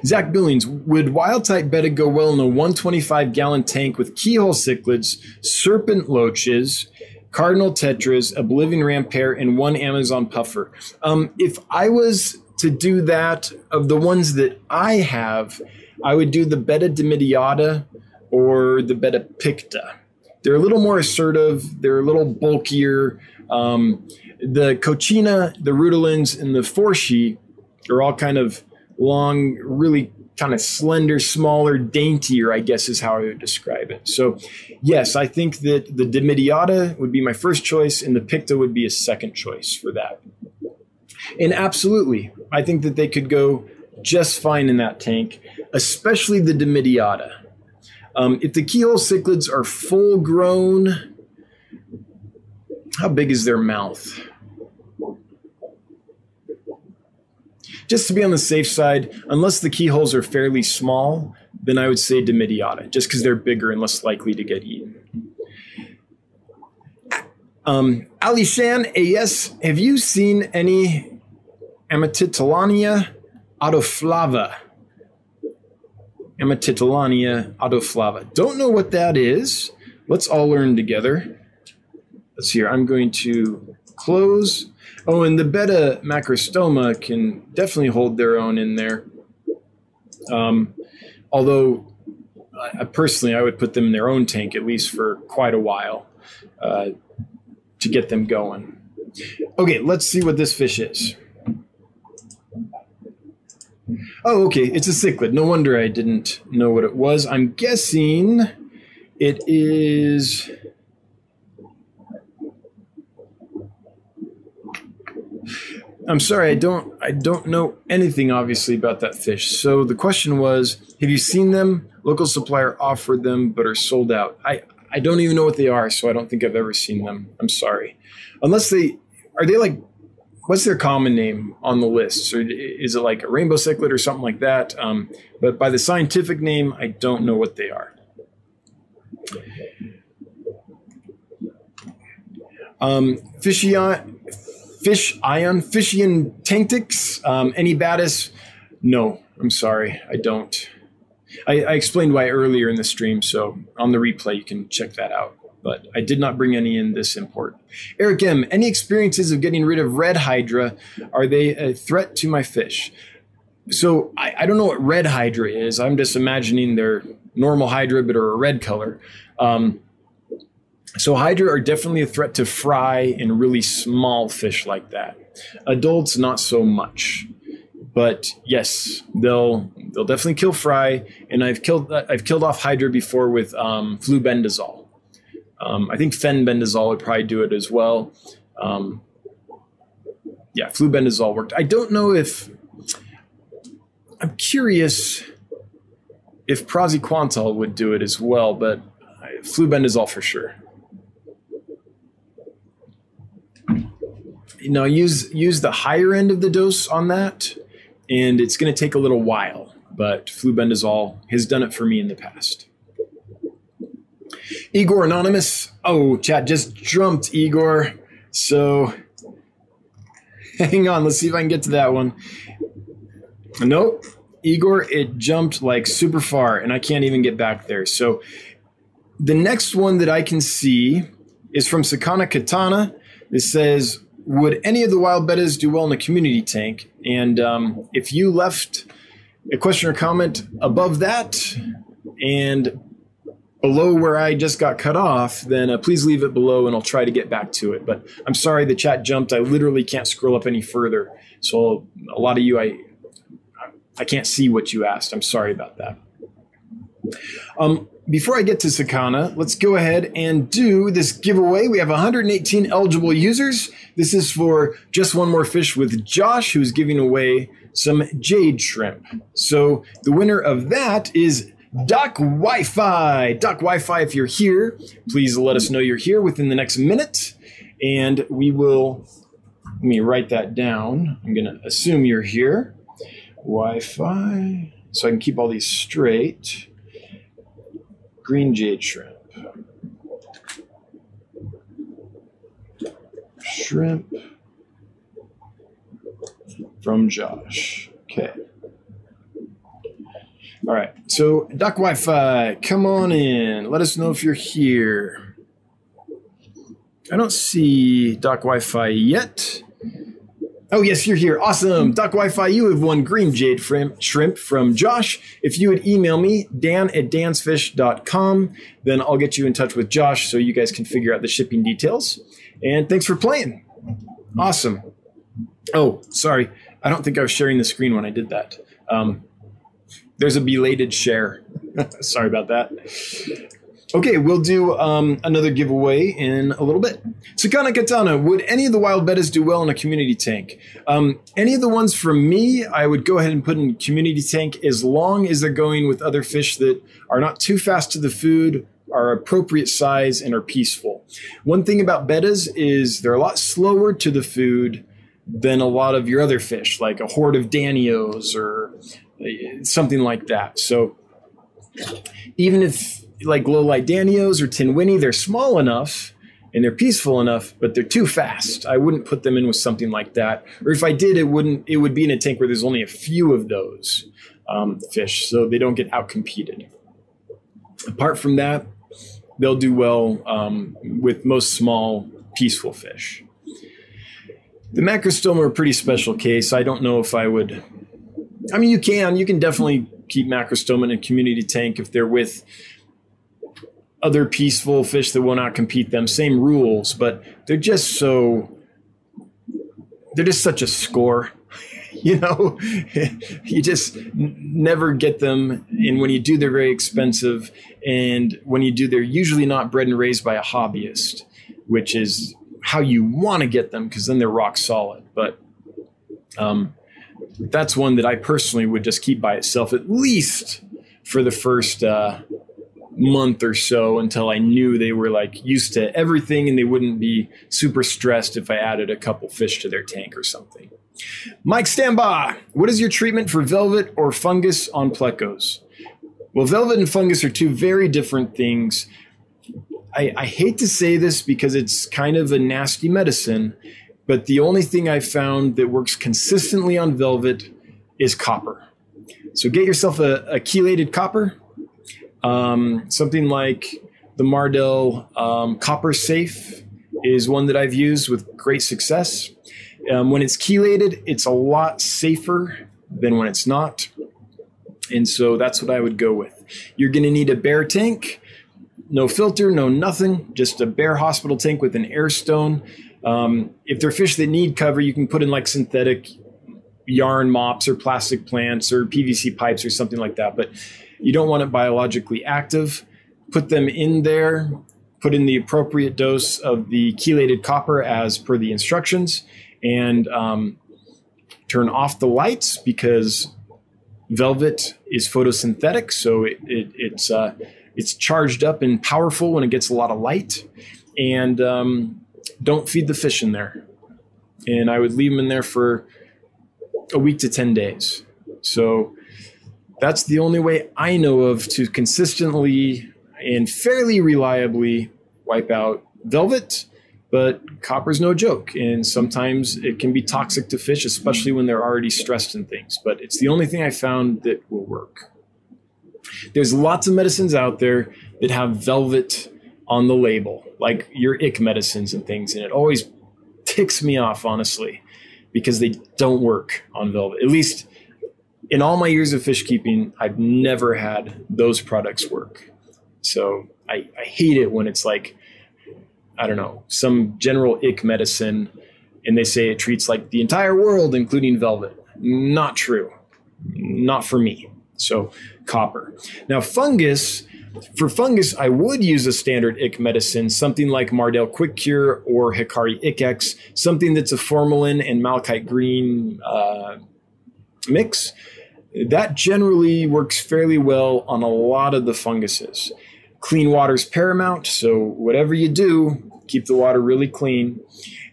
Zach Billings, would wild type betta go well in a 125 gallon tank with keyhole cichlids, serpent loaches, cardinal tetras, a Bolivian rampare, and one Amazon puffer? Um, if I was to do that, of the ones that I have, I would do the betta dimidiata or the betta picta. They're a little more assertive, they're a little bulkier. Um, the coccina, the rutilans, and the forschii are all kind of long, really kind of slender, smaller, daintier, I guess is how I would describe it. So, yes, I think that the Dimidiata would be my first choice, and the Picta would be a second choice for that. And absolutely, I think that they could go just fine in that tank, especially the Dimidiata. Um, if the keyhole cichlids are full grown, how big is their mouth? Just to be on the safe side, unless the keyholes are fairly small, then I would say Dimidiata, just because they're bigger and less likely to get eaten. Um, Ali Shan, AS, have you seen any Amatitilania autoflava? Amatitilania autoflava. Don't know what that is. Let's all learn together. Let's see here. I'm going to close Oh, and the betta macrostoma can definitely hold their own in there. Um, although, I, personally, I would put them in their own tank at least for quite a while uh, to get them going. Okay, let's see what this fish is. Oh, okay, it's a cichlid. No wonder I didn't know what it was. I'm guessing it is I'm sorry, I don't I don't know anything obviously about that fish. So the question was, have you seen them? Local supplier offered them but are sold out. I I don't even know what they are, so I don't think I've ever seen them. I'm sorry. Unless they are they like what's their common name on the list? Or is it like a rainbow cichlid or something like that? Um, but by the scientific name, I don't know what they are. Um, Fishion, fish ion, fishian tanctics, um, any badis? No, I'm sorry, I don't. I, I, explained why earlier in the stream, so on the replay you can check that out. But I did not bring any in this import. Eric M, any experiences of getting rid of red hydra? Are they a threat to my fish? So I, I don't know what red hydra is. I'm just imagining they're normal hydra, but are a red color. Um, so hydra are definitely a threat to fry and really small fish like that. Adults, not so much. But yes, they'll they'll definitely kill fry, and I've killed I've killed off hydra before with um, flubendazole. Um, I think fenbendazole would probably do it as well. Um, yeah, flubendazole worked. I don't know if I'm curious if praziquantel would do it as well, but flubendazole for sure. You know use use the higher end of the dose on that and it's going to take a little while but flubendazole has done it for me in the past. Igor anonymous. Oh chat just jumped igor. So hang on let's see if i can get to that one. Nope igor it jumped like super far and i can't even get back there. So the next one that i can see is from sakana katana. It says would any of the wild bettas do well in the community tank? And um, if you left a question or comment above that and below where I just got cut off, then uh, please leave it below and I'll try to get back to it. But I'm sorry the chat jumped. I literally can't scroll up any further. So a lot of you, I I can't see what you asked. I'm sorry about that. Um, before I get to Sakana, let's go ahead and do this giveaway. We have 118 eligible users. This is for just one more fish with Josh, who's giving away some jade shrimp. So the winner of that is Doc Wi-Fi. Doc Wi-Fi, if you're here, please let us know you're here within the next minute, and we will. Let me write that down. I'm going to assume you're here. Wi-Fi, so I can keep all these straight. Green jade shrimp. Shrimp from Josh. Okay. All right. So, Doc Wi Fi, uh, come on in. Let us know if you're here. I don't see Doc Wi Fi yet. Oh, yes, you're here. Awesome. Doc Wi Fi, you have won green jade shrimp from Josh. If you would email me, dan at dansfish.com, then I'll get you in touch with Josh so you guys can figure out the shipping details. And thanks for playing. Awesome. Oh, sorry. I don't think I was sharing the screen when I did that. Um, there's a belated share. sorry about that. Okay, we'll do um, another giveaway in a little bit. Sakana Katana, would any of the wild bettas do well in a community tank? Um, any of the ones from me, I would go ahead and put in community tank as long as they're going with other fish that are not too fast to the food, are appropriate size, and are peaceful. One thing about bettas is they're a lot slower to the food than a lot of your other fish, like a horde of danios or uh, something like that. So even if like low light Danios or Tinwini, they're small enough and they're peaceful enough, but they're too fast. I wouldn't put them in with something like that. Or if I did, it wouldn't. It would be in a tank where there's only a few of those um, fish, so they don't get outcompeted. Apart from that, they'll do well um, with most small, peaceful fish. The macrostoma are a pretty special case. I don't know if I would. I mean, you can. You can definitely keep macrostoma in a community tank if they're with other peaceful fish that will not compete them. Same rules, but they're just so they're just such a score. You know, you just n- never get them. And when you do, they're very expensive. And when you do, they're usually not bred and raised by a hobbyist, which is how you want to get them because then they're rock solid. But um, that's one that I personally would just keep by itself at least for the first uh, month or so until I knew they were like used to everything and they wouldn't be super stressed if I added a couple fish to their tank or something. Mike Stamba, what is your treatment for velvet or fungus on plecos? Well, velvet and fungus are two very different things. I, I hate to say this because it's kind of a nasty medicine, but the only thing I've found that works consistently on velvet is copper. So get yourself a, a chelated copper um, something like the Mardel um, Copper Safe is one that I've used with great success. Um, when it's chelated, it's a lot safer than when it's not. And so that's what I would go with. You're going to need a bare tank, no filter, no nothing, just a bare hospital tank with an air stone. Um, if they're fish that need cover, you can put in like synthetic yarn mops or plastic plants or PVC pipes or something like that. But you don't want it biologically active. Put them in there, put in the appropriate dose of the chelated copper as per the instructions, and um, turn off the lights because velvet is photosynthetic, so it, it, it's uh, it's charged up and powerful when it gets a lot of light. And um, don't feed the fish in there. And I would leave them in there for a week to ten days. So that's the only way I know of to consistently and fairly reliably wipe out velvet. But copper's no joke, and sometimes it can be toxic to fish, especially when they're already stressed and things. But it's the only thing I found that will work. There's lots of medicines out there that have velvet on the label, like your ick medicines and things, and it always ticks me off, honestly, because they don't work on velvet. At least in all my years of fish keeping, I've never had those products work. So I, I hate it when it's like, I don't know, some general ick medicine and they say it treats like the entire world, including velvet. Not true. Not for me. So copper. Now, fungus, for fungus, I would use a standard ick medicine, something like Mardel Quick Cure or Hikari Ich-X, something that's a formalin and malachite green uh, mix. That generally works fairly well on a lot of the funguses. Clean water is paramount, so whatever you do, keep the water really clean.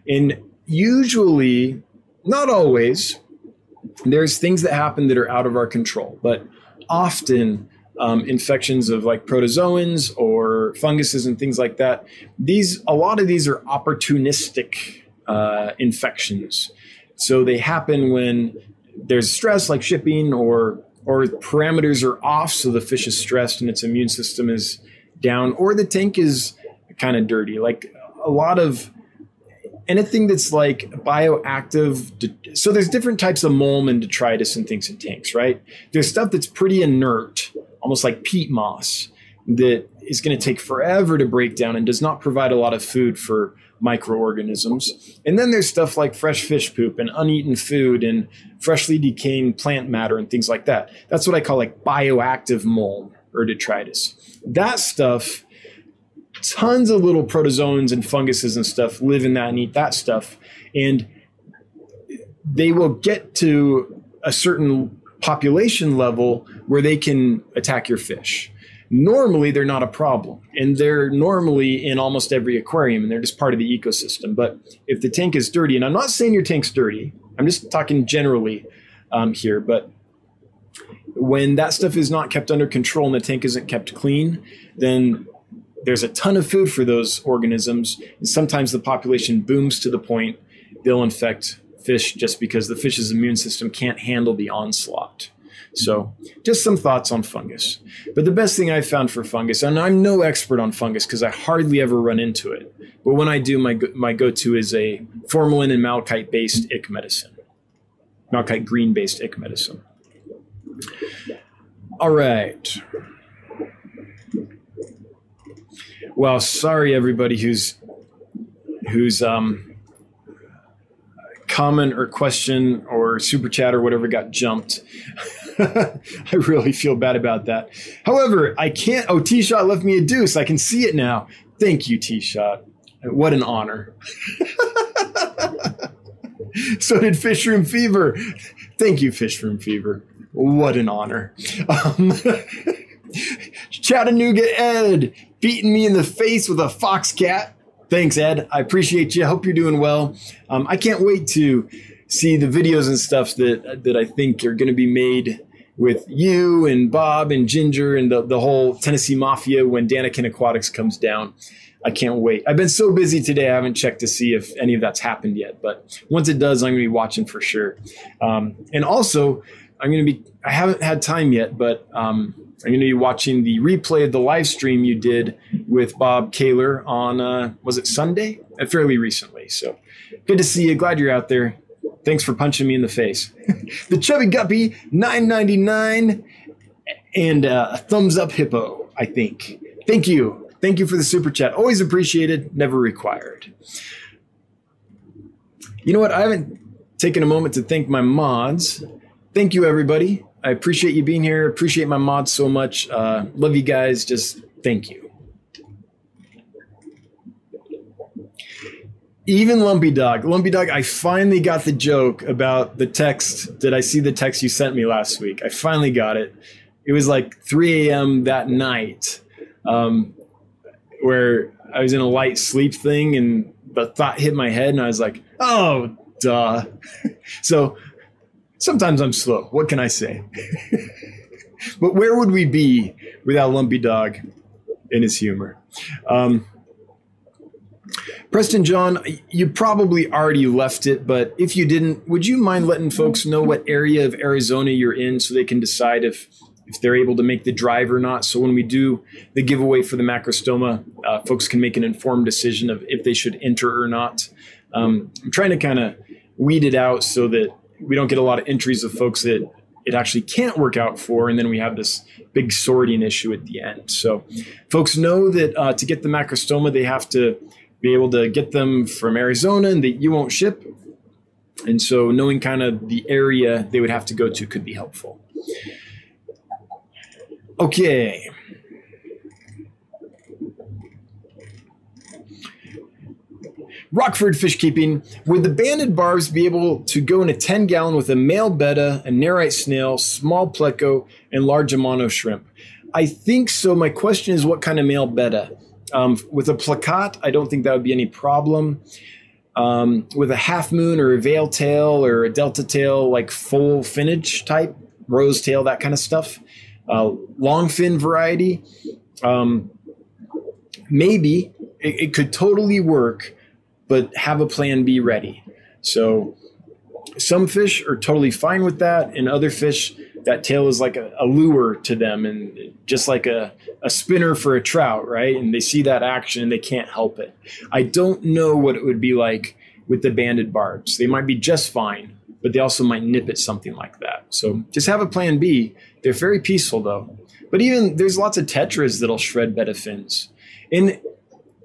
And usually, not always, there's things that happen that are out of our control, but often um, infections of like protozoans or funguses and things like that. These a lot of these are opportunistic uh, infections, so they happen when there's stress like shipping or or parameters are off, so the fish is stressed and its immune system is down, or the tank is kind of dirty. Like a lot of anything that's like bioactive. So there's different types of mold and detritus and things in tanks, right? There's stuff that's pretty inert, almost like peat moss, that is going to take forever to break down and does not provide a lot of food for microorganisms. And then there's stuff like fresh fish poop and uneaten food and freshly decaying plant matter and things like that. That's what I call like bioactive mold or detritus. That stuff tons of little protozoans and funguses and stuff live in that and eat that stuff. And they will get to a certain population level where they can attack your fish. Normally, they're not a problem, and they're normally in almost every aquarium, and they're just part of the ecosystem. But if the tank is dirty, and I'm not saying your tank's dirty, I'm just talking generally um, here, but when that stuff is not kept under control and the tank isn't kept clean, then there's a ton of food for those organisms. And sometimes the population booms to the point they'll infect fish just because the fish's immune system can't handle the onslaught. So, just some thoughts on fungus. But the best thing I've found for fungus, and I'm no expert on fungus because I hardly ever run into it, but when I do, my, go- my go to is a formalin and malachite based ick medicine, malachite green based ick medicine. All right. Well, sorry everybody who's who's um, comment or question or super chat or whatever got jumped. I really feel bad about that. However, I can't. Oh, T Shot left me a deuce. I can see it now. Thank you, T Shot. What an honor. so did Fishroom Fever. Thank you, Fishroom Fever. What an honor. Um, Chattanooga Ed beating me in the face with a fox cat. Thanks, Ed. I appreciate you. I hope you're doing well. Um, I can't wait to see the videos and stuff that that I think are going to be made with you and Bob and Ginger and the, the whole Tennessee Mafia when Danikin Aquatics comes down. I can't wait. I've been so busy today, I haven't checked to see if any of that's happened yet. But once it does, I'm going to be watching for sure. Um, and also, I'm going to be, I haven't had time yet, but um, I'm going to be watching the replay of the live stream you did with Bob Kaler on, uh, was it Sunday? Uh, fairly recently. So good to see you. Glad you're out there. Thanks for punching me in the face. the Chubby Guppy, 9.99, and uh, a thumbs up hippo, I think. Thank you. Thank you for the super chat. Always appreciated, never required. You know what? I haven't taken a moment to thank my mods. Thank you, everybody. I appreciate you being here. Appreciate my mods so much. Uh, love you guys. Just thank you. Even Lumpy Dog, Lumpy Dog, I finally got the joke about the text. Did I see the text you sent me last week? I finally got it. It was like 3 a.m. that night, um, where I was in a light sleep thing, and the thought hit my head, and I was like, "Oh, duh." so sometimes I'm slow. What can I say? but where would we be without Lumpy Dog and his humor? Um, Preston John, you probably already left it, but if you didn't, would you mind letting folks know what area of Arizona you're in so they can decide if if they're able to make the drive or not? So when we do the giveaway for the macrostoma, uh, folks can make an informed decision of if they should enter or not. Um, I'm trying to kind of weed it out so that we don't get a lot of entries of folks that it actually can't work out for, and then we have this big sorting issue at the end. So, folks know that uh, to get the macrostoma, they have to be able to get them from Arizona, and that you won't ship. And so, knowing kind of the area they would have to go to could be helpful. Okay. Rockford fish keeping. Would the banded barbs be able to go in a 10 gallon with a male betta, a nerite snail, small pleco, and large amano shrimp? I think so. My question is what kind of male betta? Um, with a plakat, I don't think that would be any problem. Um, with a half moon or a veil tail or a delta tail, like full finnage type, rose tail, that kind of stuff. Uh, long fin variety, um, maybe it, it could totally work but have a plan B ready. So some fish are totally fine with that, and other fish, that tail is like a, a, lure to them and just like a, a spinner for a trout, right? And they see that action and they can't help it. I don't know what it would be like with the banded barbs. They might be just fine, but they also might nip at something like that. So just have a plan B. They're very peaceful though. But even there's lots of tetras that'll shred betta fins. And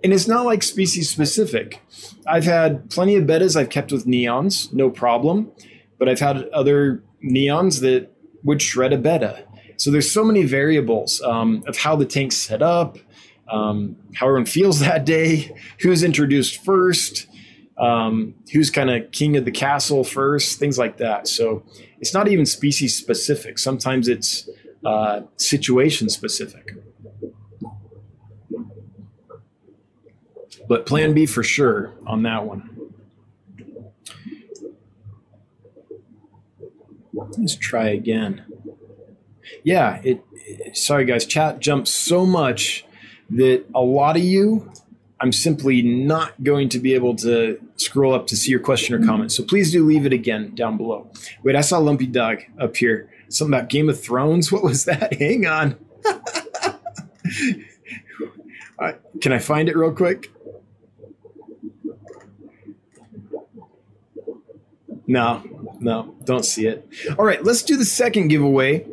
and it's not like species specific. I've had plenty of bettas I've kept with neons, no problem, but I've had other neons that would shred a betta. So there's so many variables um, of how the tank's set up, um, how everyone feels that day, who's introduced first, um, who's kind of king of the castle first, things like that. So it's not even species specific. Sometimes it's uh, situation specific. But plan B for sure on that one. Let's try again. Yeah, it, it sorry guys, chat jumped so much that a lot of you I'm simply not going to be able to scroll up to see your question or comment. So please do leave it again down below. Wait, I saw Lumpy Dog up here. Something about Game of Thrones. What was that? Hang on. uh, can I find it real quick? No, no, don't see it. All right, let's do the second giveaway.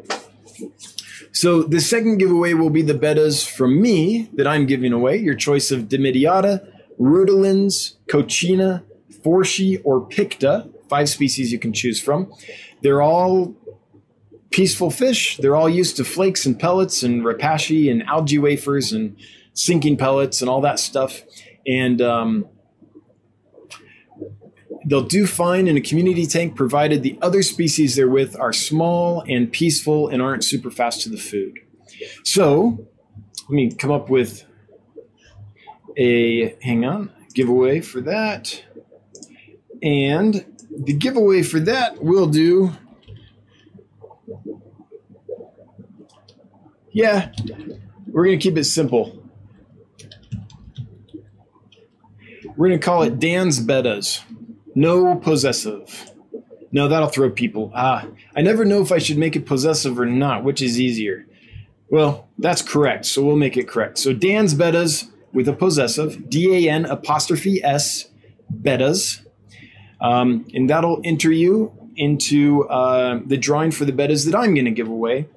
So the second giveaway will be the bettas from me that I'm giving away. Your choice of Dimidiata, Rutilans, Coccina, Forschii, or Picta. Five species you can choose from. They're all peaceful fish. They're all used to flakes and pellets and repashy and algae wafers and sinking pellets and all that stuff. And um, They'll do fine in a community tank provided the other species they're with are small and peaceful and aren't super fast to the food. So let me come up with a hang on giveaway for that. And the giveaway for that will do. Yeah, we're going to keep it simple. We're going to call it Dan's Bettas. No possessive. No, that'll throw people. Ah, I never know if I should make it possessive or not. Which is easier? Well, that's correct. So we'll make it correct. So Dan's bettas with a possessive, D A N apostrophe S bettas. Um, and that'll enter you into uh, the drawing for the bettas that I'm going to give away.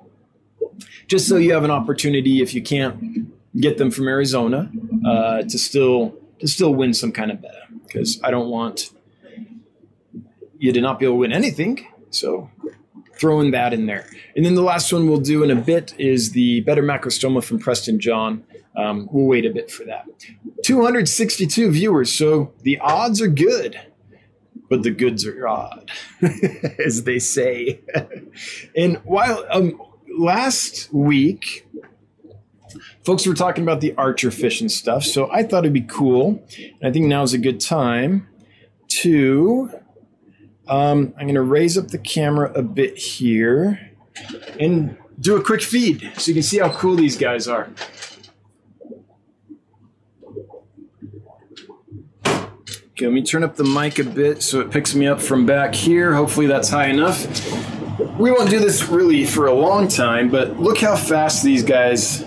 Just so you have an opportunity, if you can't get them from Arizona, uh, to still to still win some kind of betta. Because I don't want you did not be able to win anything. So throwing that in there. And then the last one we'll do in a bit is the betta macrostoma from Preston John. Um, we'll wait a bit for that. 262 viewers, so the odds are good, but the goods are odd, as they say. and while um, last week, folks were talking about the archer fish and stuff, so I thought it'd be cool. And I think now's a good time to um, I'm going to raise up the camera a bit here and do a quick feed so you can see how cool these guys are. Okay, let me turn up the mic a bit so it picks me up from back here. Hopefully that's high enough. We won't do this really for a long time, but look how fast these guys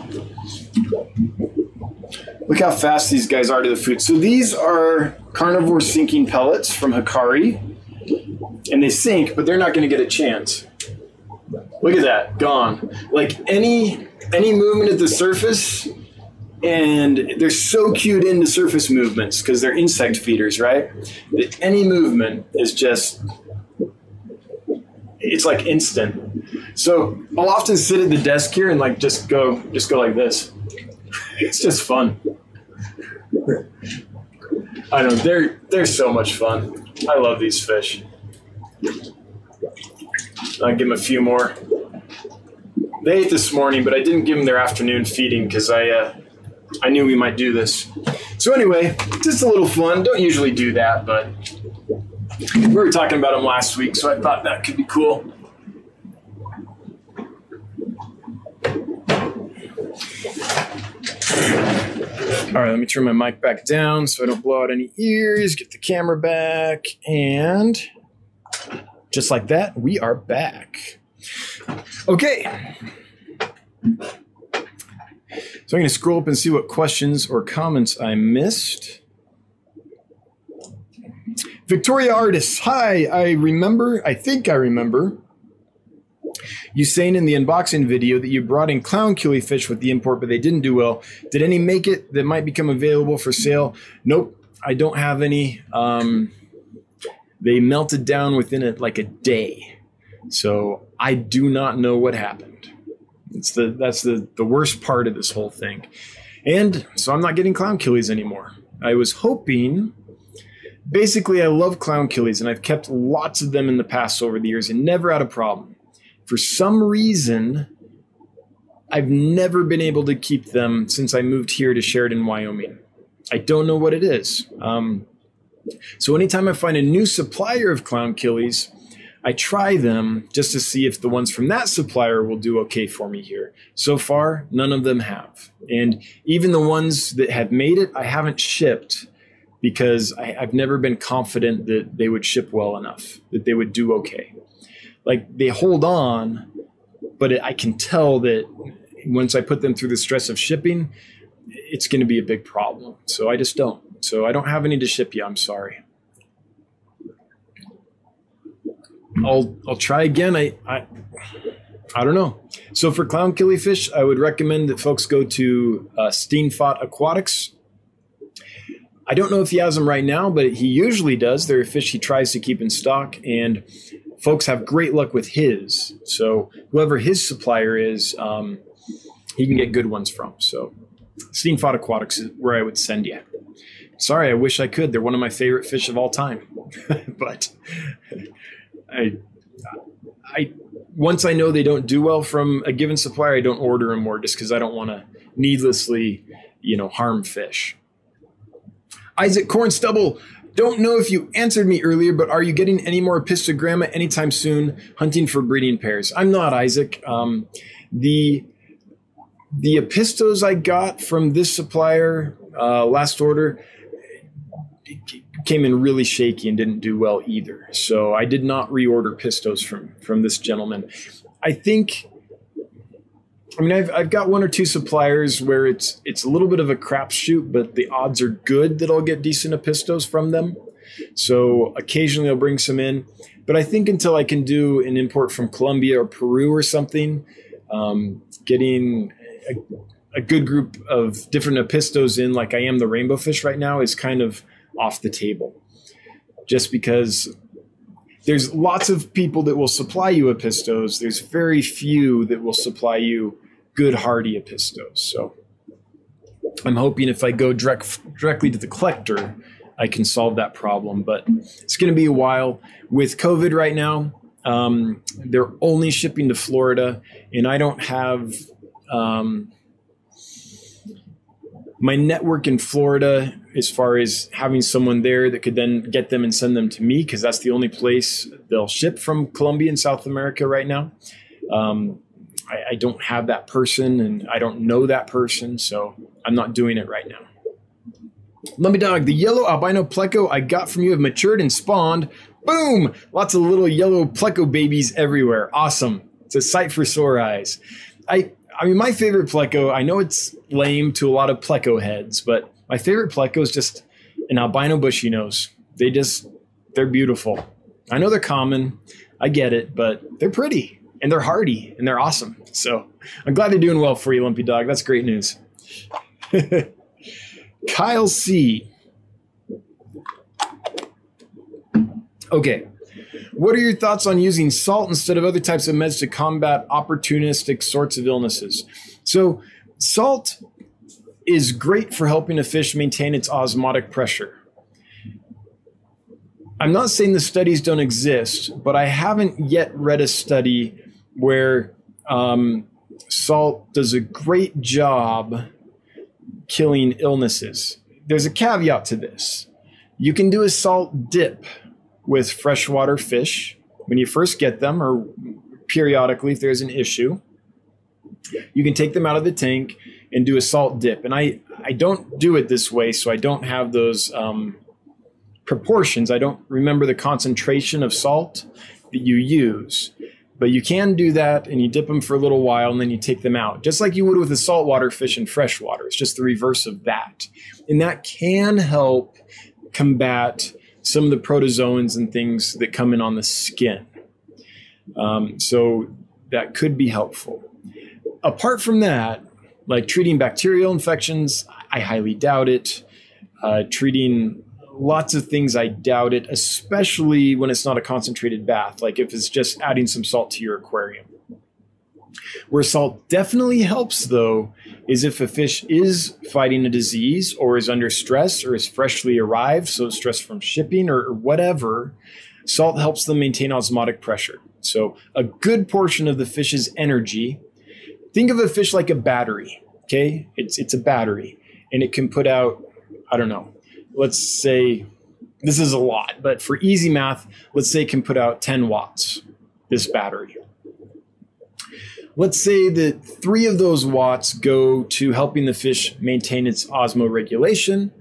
look how fast these guys are to the food. So these are carnivore sinking pellets from Hikari and they sink, but they're not going to get a chance. Look at that, gone. Like any any movement at the surface, and they're so cued into surface movements because they're insect feeders, right? That any movement is just it's like instant. So I'll often sit at the desk here and like just go, just go like this. It's just fun. I know they're they're so much fun. I love these fish. I'll give them a few more. They ate this morning, but I didn't give them their afternoon feeding because I uh, I knew we might do this. So anyway, just a little fun. Don't usually do that, but we were talking about them last week, so I thought that could be cool. All right, let me turn my mic back down so I don't blow out any ears, get the camera back, and just like that, we are back. Okay. So I'm going to scroll up and see what questions or comments I missed. Victoria Artis, hi. I remember, I think I remember you saying in the unboxing video that you brought in clown killifish with the import, but they didn't do well. Did any make it that might become available for sale? Nope, I don't have any. Um, they melted down within it like a day, so I do not know what happened. It's the that's the the worst part of this whole thing, and so I'm not getting clown killies anymore. I was hoping. Basically, I love clown killies, and I've kept lots of them in the past over the years and never had a problem for some reason, I've never been able to keep them since I moved here to Sheridan, Wyoming. I don't know what it is. Um, so anytime I find a new supplier of clown killies, I try them just to see if the ones from that supplier will do okay for me here. So far, none of them have. And even the ones that have made it, I haven't shipped because I, have never been confident that they would ship well enough, that they would do okay like they hold on, but it, I can tell that once I put them through the stress of shipping, it's going to be a big problem. So I just don't. So I don't have any to ship you. I'm sorry. I'll I'll try again. I I I don't know. So for clown killifish, I would recommend that folks go to uh, Steenfot Aquatics. I don't know if he has them right now, but he usually does. They're a fish he tries to keep in stock, and folks have great luck with his. So whoever his supplier is, um, he can get good ones from. So Steenfot Aquatics is where I would send you. Sorry, I wish I could. They're one of my favorite fish of all time. but I, I once I know they don't do well from a given supplier, I don't order them more just because I don't want to needlessly, you know, harm fish. Isaac Cornstubble, don't know if you answered me earlier, but are you getting any more apistogramma anytime soon hunting for breeding pairs? I'm not, Isaac. Um, the the apistos I got from this supplier uh, last order came in really shaky and didn't do well either. So I did not reorder pistos from from this gentleman. I think I mean, I've, I've got one or two suppliers where it's it's a little bit of a crapshoot, but the odds are good that I'll get decent apistos from them. So occasionally I'll bring some in, but I think until I can do an import from Colombia or Peru or something, um, getting a, a, good group of different apistos in, like I am the rainbow fish right now, is kind of off the table. Just because there's lots of people that will supply you apistos, there's very few that will supply you good hardy apistos. So I'm hoping if I go direct, directly to the collector, I can solve that problem. But it's going to be a while. With COVID right now, um, they're only shipping to Florida, and I don't have um, my network in Florida as far as having someone there that could then get them and send them to me because that's the only place they'll ship from Colombia and South America right now. Um, I, I don't have that person and I don't know that person, so I'm not doing it right now. Lumpy Dog, the yellow albino pleco I got from you have matured and spawned. Boom! Lots of little yellow pleco babies everywhere. Awesome. It's a sight for sore eyes. I I mean, my favorite pleco, I know it's lame to a lot of pleco heads, but my favorite pleco is just an albino bushy nose. They just, they're beautiful. I know they're common. I get it, but they're pretty and they're hardy and they're awesome. So I'm glad they're doing well for you, Lumpy Dog. That's great news. Kyle C. Okay. What are your thoughts on using salt instead of other types of meds to combat opportunistic sorts of illnesses? So, salt is great for helping a fish maintain its osmotic pressure. I'm not saying the studies don't exist, but I haven't yet read a study where um, salt does a great job killing illnesses. There's a caveat to this. You can do a salt dip with freshwater fish when you first get them, or periodically if there's an issue. You can take them out of the tank and do a salt dip. And I, I don't do it this way, so I don't have those um, proportions. I don't remember the concentration of salt that you use. But you can do that and you dip them for a little while and then you take them out, just like you would with a saltwater fish and freshwater. It's just the reverse of that. And that can help combat some of the protozoans and things that come in on the skin. Um, so that could be helpful. Apart from that, like treating bacterial infections, I highly doubt it. Uh, treating lots of things, I doubt it, especially when it's not a concentrated bath, like if it's just adding some salt to your aquarium. Where salt definitely helps, though, is if a fish is fighting a disease or is under stress or is freshly arrived, so stress from shipping or, or whatever, salt helps them maintain osmotic pressure. So, a good portion of the fish's energy, think of a fish like a battery, okay? It's, it's a battery, and it can put out, I don't know, let's say, this is a lot, but for easy math, let's say it can put out 10 watts, this battery let's say that three of those watts go to helping the fish maintain its osmoregulation.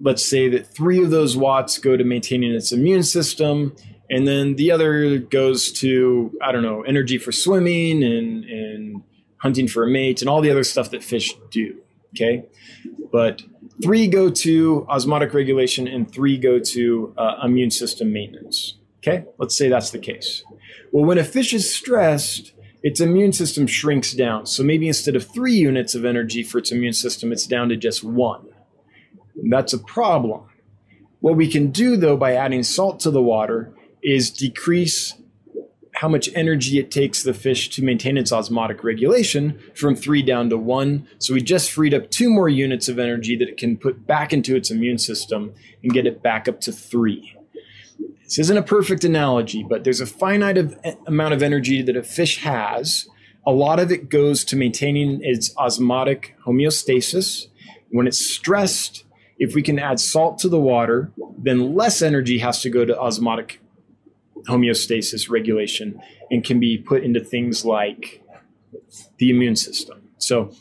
Let's say that three of those watts go to maintaining its immune system. And then the other goes to, I don't know, energy for swimming and, and hunting for a mate and all the other stuff that fish do. Okay. But three go to osmotic regulation and three go to uh, immune system maintenance. Okay. Let's say that's the case. Well, when a fish is stressed, its immune system shrinks down. So maybe instead of three units of energy for its immune system, it's down to just one. that's a problem. What we can do, though, by adding salt to the water is decrease how much energy it takes the fish to maintain its osmotic regulation from three down to one. So we just freed up two more units of energy that it can put back into its immune system and get it back up to three. This isn't a perfect analogy, but there's a finite of, eh, amount of energy that a fish has. A lot of it goes to maintaining its osmotic homeostasis. When it's stressed, if we can add salt to the water, then less energy has to go to osmotic homeostasis regulation and can be put into things like the immune system. So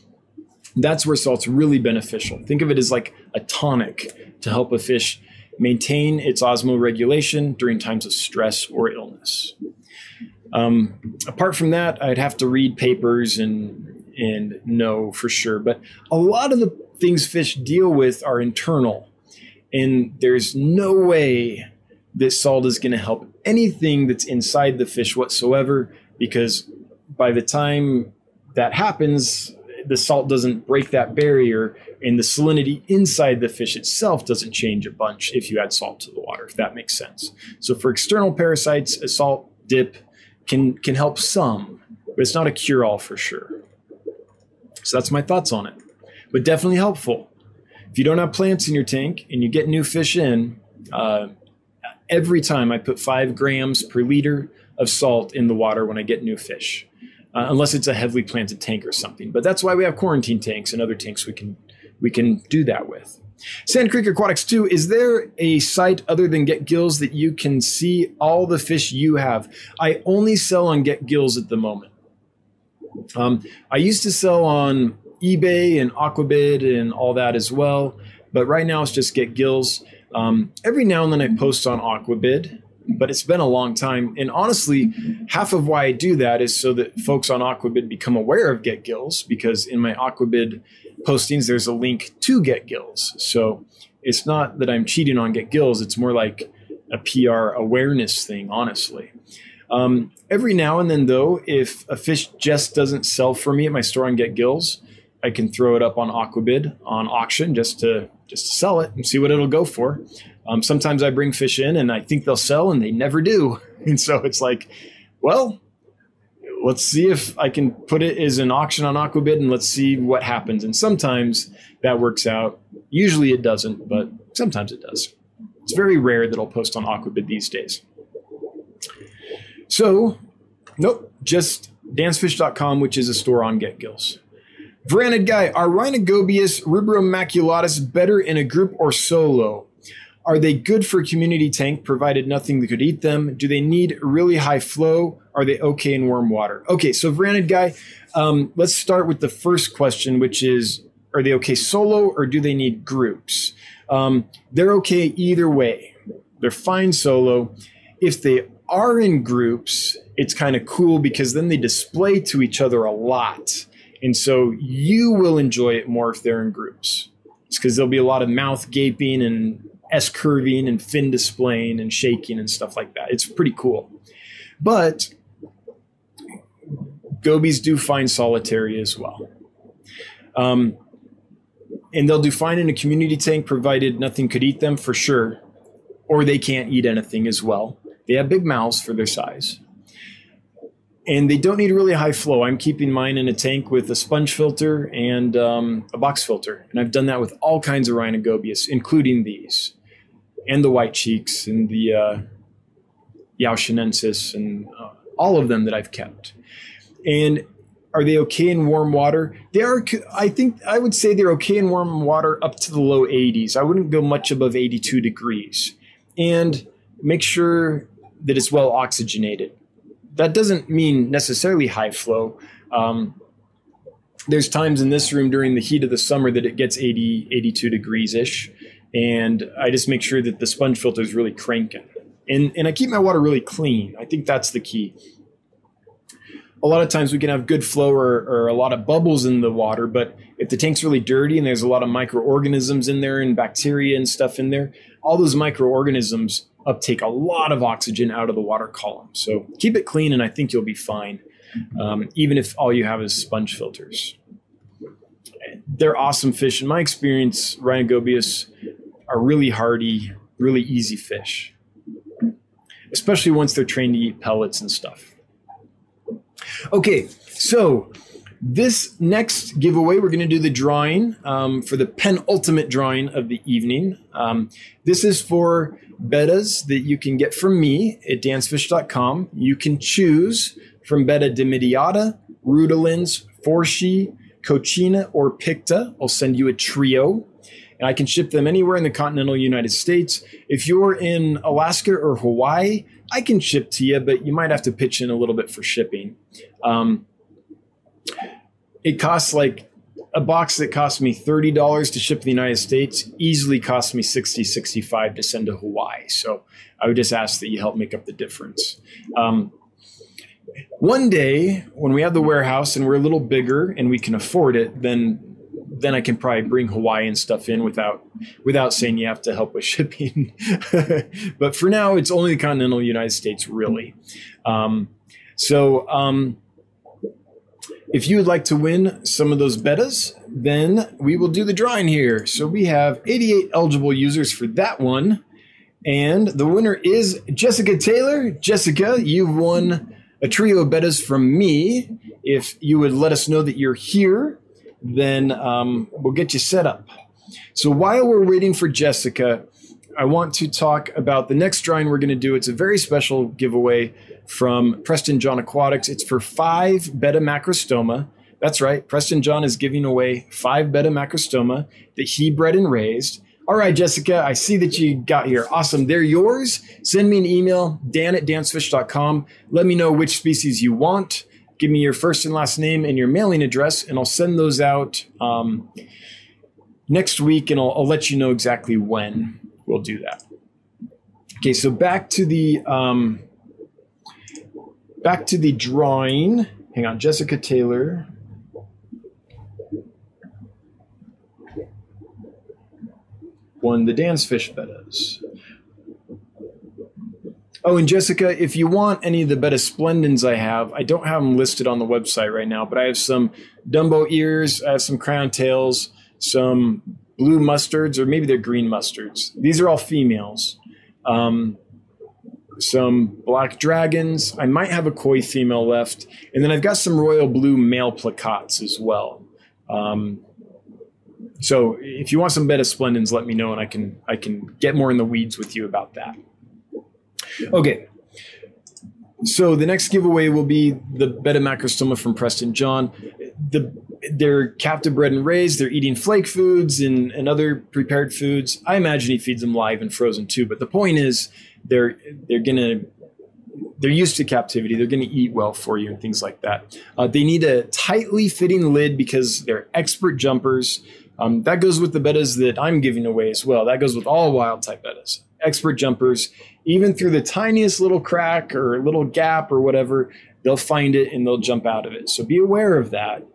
that's where salt's really beneficial. Think of it as like a tonic to help a fish maintain its osmoregulation during times of stress or illness. Um, apart from that, I'd have to read papers and and know for sure. But a lot of the things fish deal with are internal, and there's no way that salt is going to help anything that's inside the fish whatsoever. Because by the time that happens, the salt doesn't break that barrier and the salinity inside the fish itself doesn't change a bunch if you add salt to the water if that makes sense so for external parasites a salt dip can can help some but it's not a cure all for sure so that's my thoughts on it but definitely helpful if you don't have plants in your tank and you get new fish in uh, every time i put five grams per liter of salt in the water when i get new fish uh, unless it's a heavily planted tank or something. But that's why we have quarantine tanks and other tanks we can we can do that with. Sand Creek Aquatics 2, is there a site other than Get Gills that you can see all the fish you have? I only sell on Get Gills at the moment. Um, I used to sell on eBay and Aquabid and all that as well, but right now it's just Get Gills. Um, every now and then I post on Aquabid, but it's been a long time. And honestly, half of why I do that is so that folks on Aquabid become aware of Get Gills, because in my Aquabid postings, there's a link to Get Gills. So it's not that I'm cheating on Get Gills, it's more like a PR awareness thing, honestly. Um, every now and then, though, if a fish just doesn't sell for me at my store on Get Gills, I can throw it up on Aquabid on auction just to just to sell it and see what it'll go for. Um, sometimes I bring fish in and I think they'll sell and they never do. And so it's like, well, let's see if I can put it as an auction on Aquabid and let's see what happens. And sometimes that works out. Usually it doesn't, but sometimes it does. It's very rare that I'll post on Aquabid these days. So, nope, just dansfish.com, which is a store on GetGills. Veranid guy, are Rhinogobius rubromaculatus better in a group or solo? Are they good for community tank provided nothing could eat them? Do they need really high flow? Are they okay in warm water? Okay, so Veranid guy, um, let's start with the first question, which is are they okay solo or do they need groups? Um, they're okay either way. They're fine solo. If they are in groups, it's kind of cool because then they display to each other a lot. And so you will enjoy it more if they're in groups. It's because there'll be a lot of mouth gaping and S curving and fin displaying and shaking and stuff like that. It's pretty cool. But gobies do fine solitary as well. Um, and they'll do fine in a community tank provided nothing could eat them for sure, or they can't eat anything as well. They have big mouths for their size. And they don't need really high flow. I'm keeping mine in a tank with a sponge filter and um, a box filter. And I've done that with all kinds of Rhinogobius, including these, and the white cheeks, and the uh, Yaoshanensis, and uh, all of them that I've kept. And are they okay in warm water? They are. I think I would say they're okay in warm water up to the low 80s. I wouldn't go much above 82 degrees, and make sure that it's well oxygenated. That doesn't mean necessarily high flow. Um, there's times in this room during the heat of the summer that it gets 80, 82 degrees ish, and I just make sure that the sponge filter is really cranking. And, and I keep my water really clean. I think that's the key a lot of times we can have good flow or, or, a lot of bubbles in the water, but if the tank's really dirty and there's a lot of microorganisms in there and bacteria and stuff in there, all those microorganisms uptake a lot of oxygen out of the water column. So keep it clean and I think you'll be fine, um, even if all you have is sponge filters. They're awesome fish. In my experience, Ryan Rhinogobius are really hardy, really easy fish, especially once they're trained to eat pellets and stuff. Okay, so this next giveaway, we're going to do the drawing um, for the penultimate drawing of the evening. Um, this is for bettas that you can get from me at dansfish.com. You can choose from betta dimidiata, rutilans, forschii, coccina, or picta. I'll send you a trio. And I can ship them anywhere in the continental United States. If you're in Alaska or Hawaii, I can ship to you, but you might have to pitch in a little bit for shipping. Um, it costs like a box that cost me $30 to ship to the United States easily cost me 60, 65 to send to Hawaii. So I would just ask that you help make up the difference. Um, one day when we have the warehouse and we're a little bigger and we can afford it, then then I can probably bring Hawaiian stuff in without without saying you have to help with shipping. but for now, it's only the continental United States, really. Um, so um, if you would like to win some of those bettas, then we will do the drawing here. So we have 88 eligible users for that one. And the winner is Jessica Taylor. Jessica, you've won a trio of bettas from me. If you would let us know that you're here then um, we'll get you set up. So while we're waiting for Jessica, I want to talk about the next drawing we're going to do. It's a very special giveaway from Preston John Aquatics. It's for five betta macrostoma. That's right. Preston John is giving away five betta macrostoma that he bred and raised. All right, Jessica, I see that you got here. Awesome. They're yours. Send me an email, dan at dansfish.com. Let me know which species you want give me your first and last name and your mailing address, and I'll send those out um, next week, and I'll, I'll, let you know exactly when we'll do that. Okay, so back to the um, back to the drawing. Hang on, Jessica Taylor. Won the dance fish bettas. Oh, and Jessica, if you want any of the Betta Splendens I have, I don't have them listed on the website right now, but I have some Dumbo ears, I have some crown tails, some blue mustards, or maybe they're green mustards. These are all females. Um, some black dragons. I might have a koi female left, and then I've got some royal blue male plakats as well. Um, so if you want some betta splendens, let me know, and I can I can get more in the weeds with you about that. Okay. So the next giveaway will be the betta macrostoma from Preston John. The they're captive bred and raised. They're eating flake foods and, and other prepared foods. I imagine he feeds them live and frozen too. But the point is, they're they're gonna they're used to captivity. They're going to eat well for you and things like that. Uh, they need a tightly fitting lid because they're expert jumpers. Um, that goes with the bettas that I'm giving away as well. That goes with all wild type bettas. Expert jumpers, even through the tiniest little crack or little gap or whatever, they'll find it and they'll jump out of it. So be aware of that.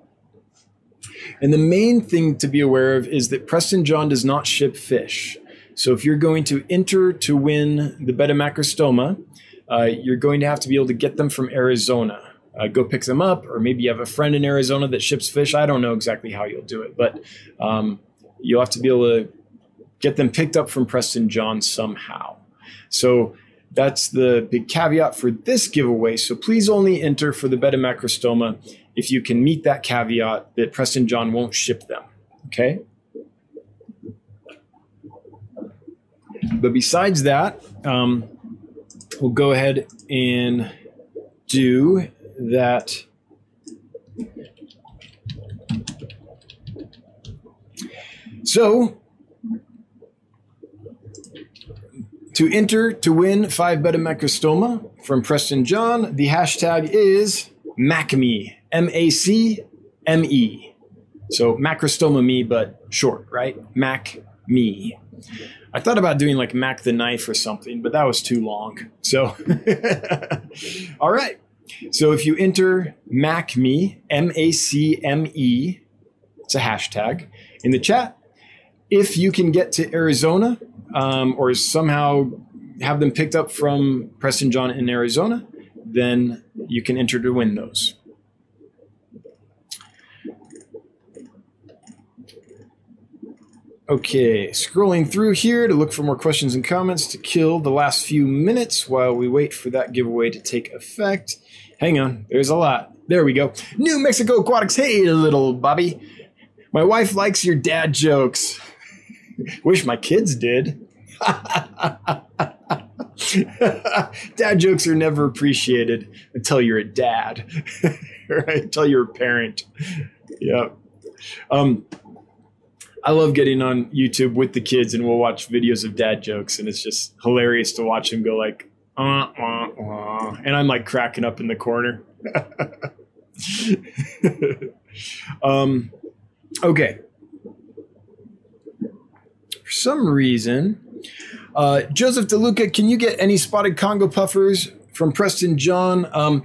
And the main thing to be aware of is that Preston John does not ship fish. So if you're going to enter to win the Betta Macrostoma, uh, you're going to have to be able to get them from Arizona. Uh, go pick them up, or maybe you have a friend in Arizona that ships fish. I don't know exactly how you'll do it, but um, you'll have to be able to get them picked up from Preston John somehow. So that's the big caveat for this giveaway. So please only enter for the Betta Macrostoma if you can meet that caveat that Preston John won't ship them. Okay? But besides that, um, we'll go ahead and do that. So, to enter to win five Betta Macrostoma from Preston John, the hashtag is MACME, M A C M E. So macrostoma me, but short, right? Mac me. I thought about doing like Mac the knife or something, but that was too long. So, all right. So if you enter Mac me, M A C M E, it's a hashtag in the chat. If you can get to Arizona um, or somehow have them picked up from Preston John in Arizona, then you can enter to win those. Okay, scrolling through here to look for more questions and comments to kill the last few minutes while we wait for that giveaway to take effect. Hang on, there's a lot. There we go. New Mexico Aquatics. Hey, little Bobby. My wife likes your dad jokes. Wish my kids did. dad jokes are never appreciated until you're a dad, right? Until you're a parent. Yeah. Um, I love getting on YouTube with the kids and we'll watch videos of dad jokes and it's just hilarious to watch him go like, uh, uh, uh, and I'm like cracking up in the corner. um, okay. For some reason, uh, Joseph DeLuca, can you get any spotted Congo puffers from Preston John? Um,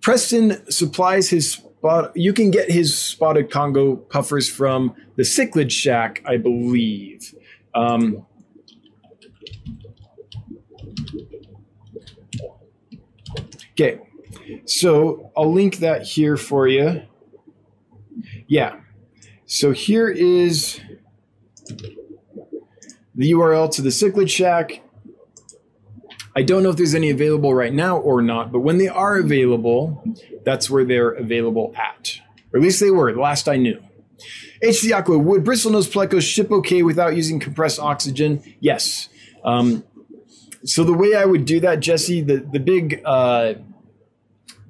Preston supplies his spot. You can get his spotted Congo puffers from the Cichlid Shack, I believe. Um, okay, so I'll link that here for you. Yeah, so here is the URL to the Cichlid Shack. I don't know if there's any available right now or not, but when they are available, that's where they're available at. Or at least they were, last I knew. HC Aqua, would bristlenose plecos ship okay without using compressed oxygen? Yes. Um, so the way I would do that, Jesse, the, the big uh,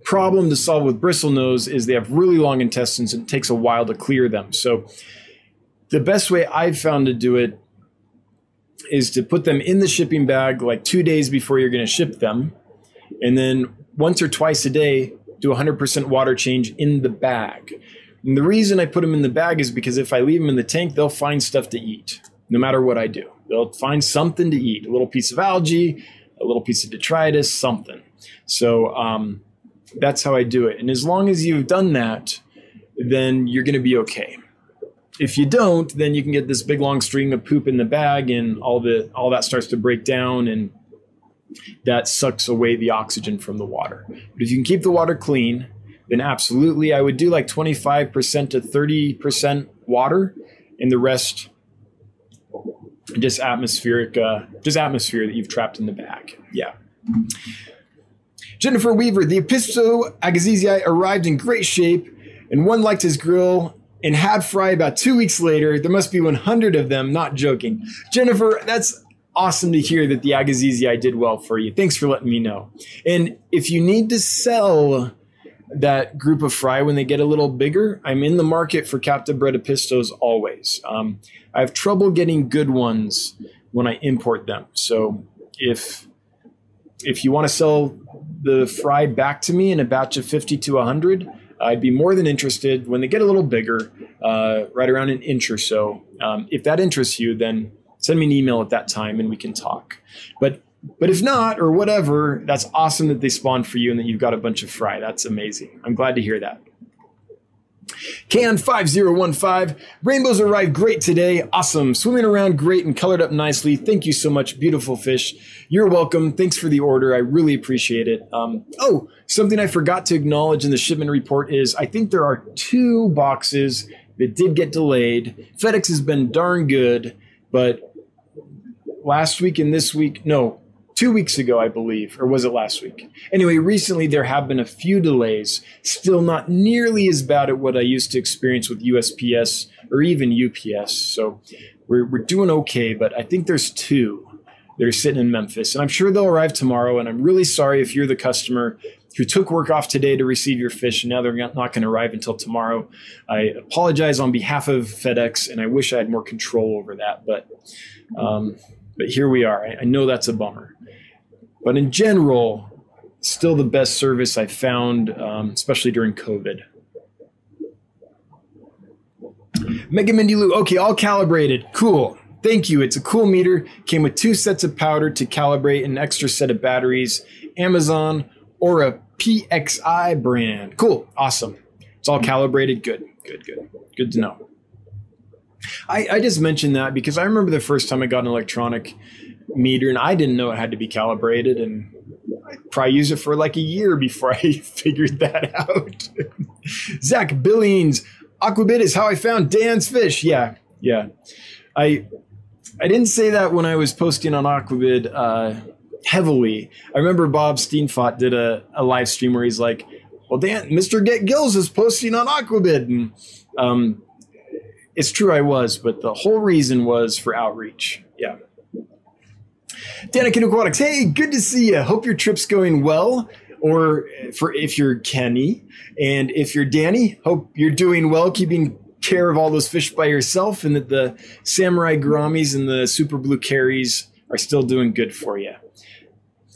problem to solve with bristlenose is they have really long intestines and it takes a while to clear them. So the best way I've found to do it is to put them in the shipping bag like two days before you're going to ship them. And then once or twice a day, do 100% water change in the bag. And the reason I put them in the bag is because if I leave them in the tank, they'll find stuff to eat no matter what I do. They'll find something to eat a little piece of algae, a little piece of detritus, something. So um, that's how I do it. And as long as you've done that, then you're going to be okay if you don't, then you can get this big long string of poop in the bag, and all the all that starts to break down, and that sucks away the oxygen from the water. But if you can keep the water clean, then absolutely, I would do like 25% to 30% water, and the rest just atmospheric, uh, just atmosphere that you've trapped in the bag. Yeah. Jennifer Weaver, the Apisto Agassizii arrived in great shape, and one liked his grill and had fry about two weeks later. There must be 100 of them, not joking. Jennifer, that's awesome to hear that the Agassizi did well for you. Thanks for letting me know. And if you need to sell that group of fry when they get a little bigger, I'm in the market for captive bred Apistos always. Um, I have trouble getting good ones when I import them. So if if you want to sell the fry back to me in a batch of 50 to 100, I'd be more than interested when they get a little bigger, uh, right around an inch or so. Um, if that interests you, then send me an email at that time and we can talk. But but if not or whatever, that's awesome that they spawned for you and that you've got a bunch of fry. That's amazing. I'm glad to hear that. Can 5015. Rainbows arrived great today. Awesome. Swimming around great and colored up nicely. Thank you so much. Beautiful fish. You're welcome. Thanks for the order. I really appreciate it. Um, oh, something I forgot to acknowledge in the shipment report is I think there are two boxes that did get delayed. FedEx has been darn good, but last week and this week, no, two weeks ago, I believe, or was it last week? Anyway, recently there have been a few delays, still not nearly as bad at what I used to experience with USPS or even UPS. So we're, we're doing okay, but I think there's two that are sitting in Memphis, and I'm sure they'll arrive tomorrow. And I'm really sorry if you're the customer who took work off today to receive your fish, and now they're not going to arrive until tomorrow. I apologize on behalf of FedEx, and I wish I had more control over that, but. Um, but here we are. I, I know that's a bummer. But in general, still the best service I found, um, especially during COVID. Mega Mindy Lou, okay, all calibrated. Cool. Thank you. It's a cool meter. Came with two sets of powder to calibrate an extra set of batteries. Amazon or a PXI brand. Cool. Awesome. It's all calibrated. Good. Good. Good. Good to know. I, I just mentioned that because I remember the first time I got an electronic meter and I didn't know it had to be calibrated and I probably used it for like a year before I figured that out. Zach Billings, Aquabid is how I found Dan's fish. Yeah, yeah. I I didn't say that when I was posting on Aquabid uh, heavily. I remember Bob Steenfot did a, a live stream where he's like, "Well, Dan, Mister Get Gills is posting on Aquabid," and um, it's true I was, but the whole reason was for outreach. Yeah. Danikin Aquatics, hey, good to see you. Hope your trip's going well. Or for if you're Kenny, and if you're Danny, hope you're doing well, keeping care of all those fish by yourself, and that the samurai gouramis and the super blue carries are still doing good for you.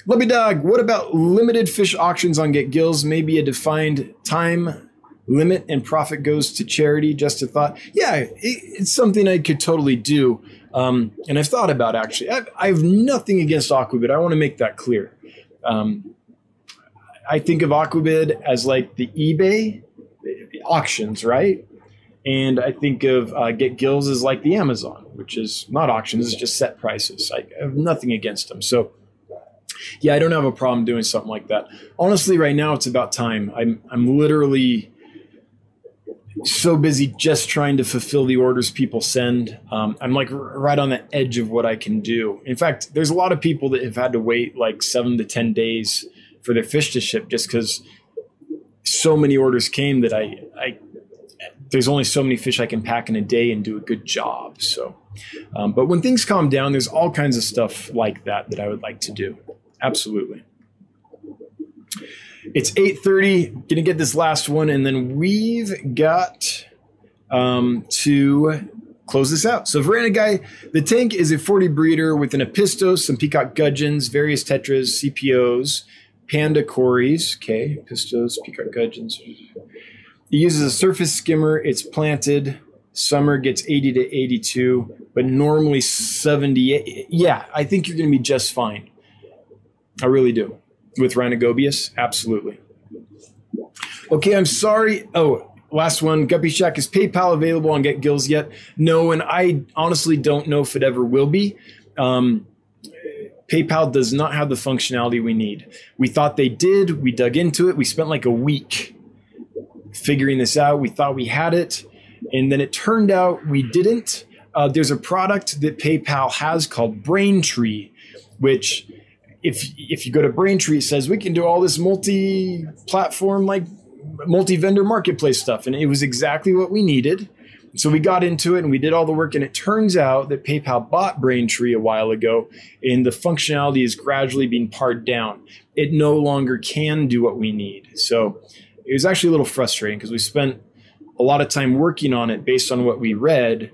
Lumpy Dog, what about limited fish auctions on Get Gills? Maybe a defined time limit and profit goes to charity. Just a thought. Yeah, it's something I could totally do. Um, and I've thought about actually. I've, I have nothing against Aquabid. I want to make that clear. Um, I think of Aquabid as like the eBay auctions, right? And I think of uh, Get Gills as like the Amazon, which is not auctions, it's just set prices. I have nothing against them. So, yeah, I don't have a problem doing something like that. Honestly, right now it's about time. I'm I'm literally so busy just trying to fulfill the orders people send. Um, I'm like right on the edge of what I can do. In fact, there's a lot of people that have had to wait like seven to 10 days for their fish to ship just because so many orders came that I, I, there's only so many fish I can pack in a day and do a good job. So, um, but when things calm down, there's all kinds of stuff like that that I would like to do. Absolutely. It's 8.30. Gonna get this last one, and then we've got um, to close this out. So Veranda Guy, the tank is a 40 breeder with an Apistos, some Peacock Gudgeons, various Tetras, CPOs, Panda Cories, okay, Apistos, Peacock Gudgeons. It uses a surface skimmer. It's planted. Summer gets 80 to 82, but normally 78. Yeah, I think you're going to be just fine. I really do with Rhinogobius? Absolutely. Okay, I'm sorry. Oh, last one. Guppy Shack is PayPal available on Get Gills yet? No, and I honestly don't know if it ever will be. Um, PayPal does not have the functionality we need. We thought they did. We dug into it. We spent like a week figuring this out. We thought we had it, and then it turned out we didn't. Uh, there's a product that PayPal has called Braintree, which if if you go to Braintree, it says we can do all this multi-platform, like multi-vendor marketplace stuff, and it was exactly what we needed. So we got into it and we did all the work, and it turns out that PayPal bought Braintree a while ago, and the functionality is gradually being pared down. It no longer can do what we need. So it was actually a little frustrating because we spent a lot of time working on it based on what we read.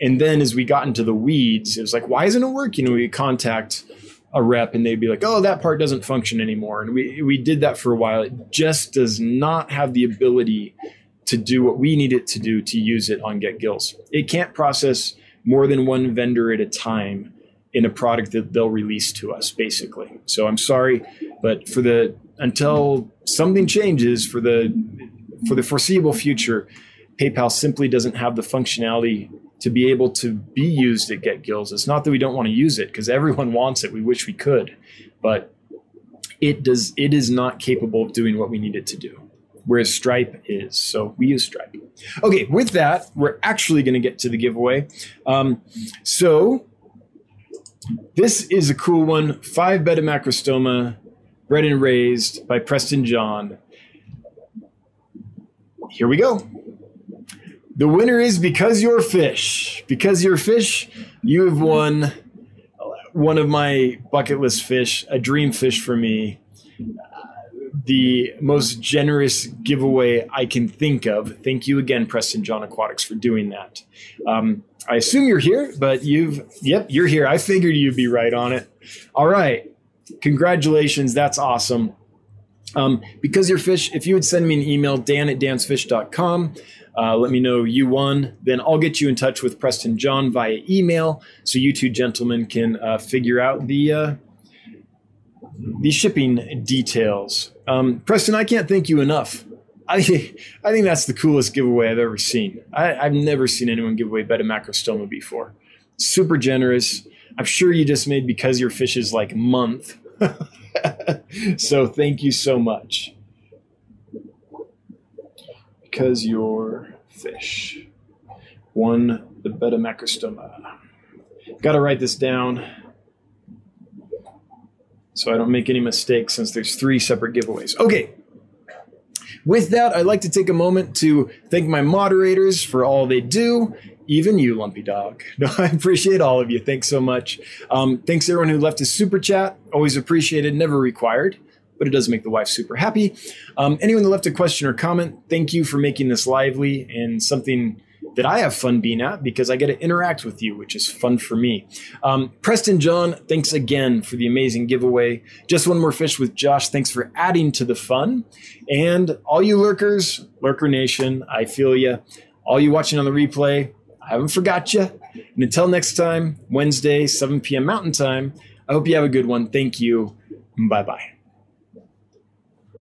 And then as we got into the weeds, it was like, why isn't it working? And we contact a rep and they'd be like, oh, that part doesn't function anymore. And we, we did that for a while. It just does not have the ability to do what we need it to do to use it on Get Gills. It can't process more than one vendor at a time in a product that they'll release to us, basically. So I'm sorry, but for the until something changes for the for the foreseeable future, PayPal simply doesn't have the functionality to be able to be used at Get Gills. It's not that we don't want to use it because everyone wants it. We wish we could, but it does. It is not capable of doing what we need it to do. Whereas Stripe is. So we use Stripe. Okay, with that, we're actually going to get to the giveaway. Um, so this is a cool one. Five betta macrostoma, bred and raised by Preston John. Here we go. The winner is because you're fish. Because you're fish, you have won one of my bucket list fish, a dream fish for me. The most generous giveaway I can think of. Thank you again, Preston John Aquatics, for doing that. Um, I assume you're here, but you've, yep, you're here. I figured you'd be right on it. All right. Congratulations. That's awesome. Um, because you're fish, if you would send me an email, dan at dansfish.com, uh, let me know you won. Then I'll get you in touch with Preston John via email, so you two gentlemen can uh, figure out the uh, the shipping details. Um, Preston, I can't thank you enough. I I think that's the coolest giveaway I've ever seen. I, have never seen anyone give away Betta Macrostoma before. Super generous. I'm sure you just made because your fish is like month. so thank you so much because your fish One, the betta macrostoma. Got to write this down so I don't make any mistakes since there's three separate giveaways. Okay. With that, I'd like to take a moment to thank my moderators for all they do, even you, Lumpy Dog. No, I appreciate all of you. Thanks so much. Um, thanks everyone who left a super chat. Always appreciated, never required but it does make the wife super happy. Um, anyone that left a question or comment, thank you for making this lively and something that I have fun being at because I get to interact with you, which is fun for me. Um, Preston John, thanks again for the amazing giveaway. Just one more fish with Josh. Thanks for adding to the fun. And all you lurkers, Lurker Nation, I feel you. All you watching on the replay, I haven't forgot you. And until next time, Wednesday, 7 p.m. Mountain Time, I hope you have a good one. Thank you. Bye bye.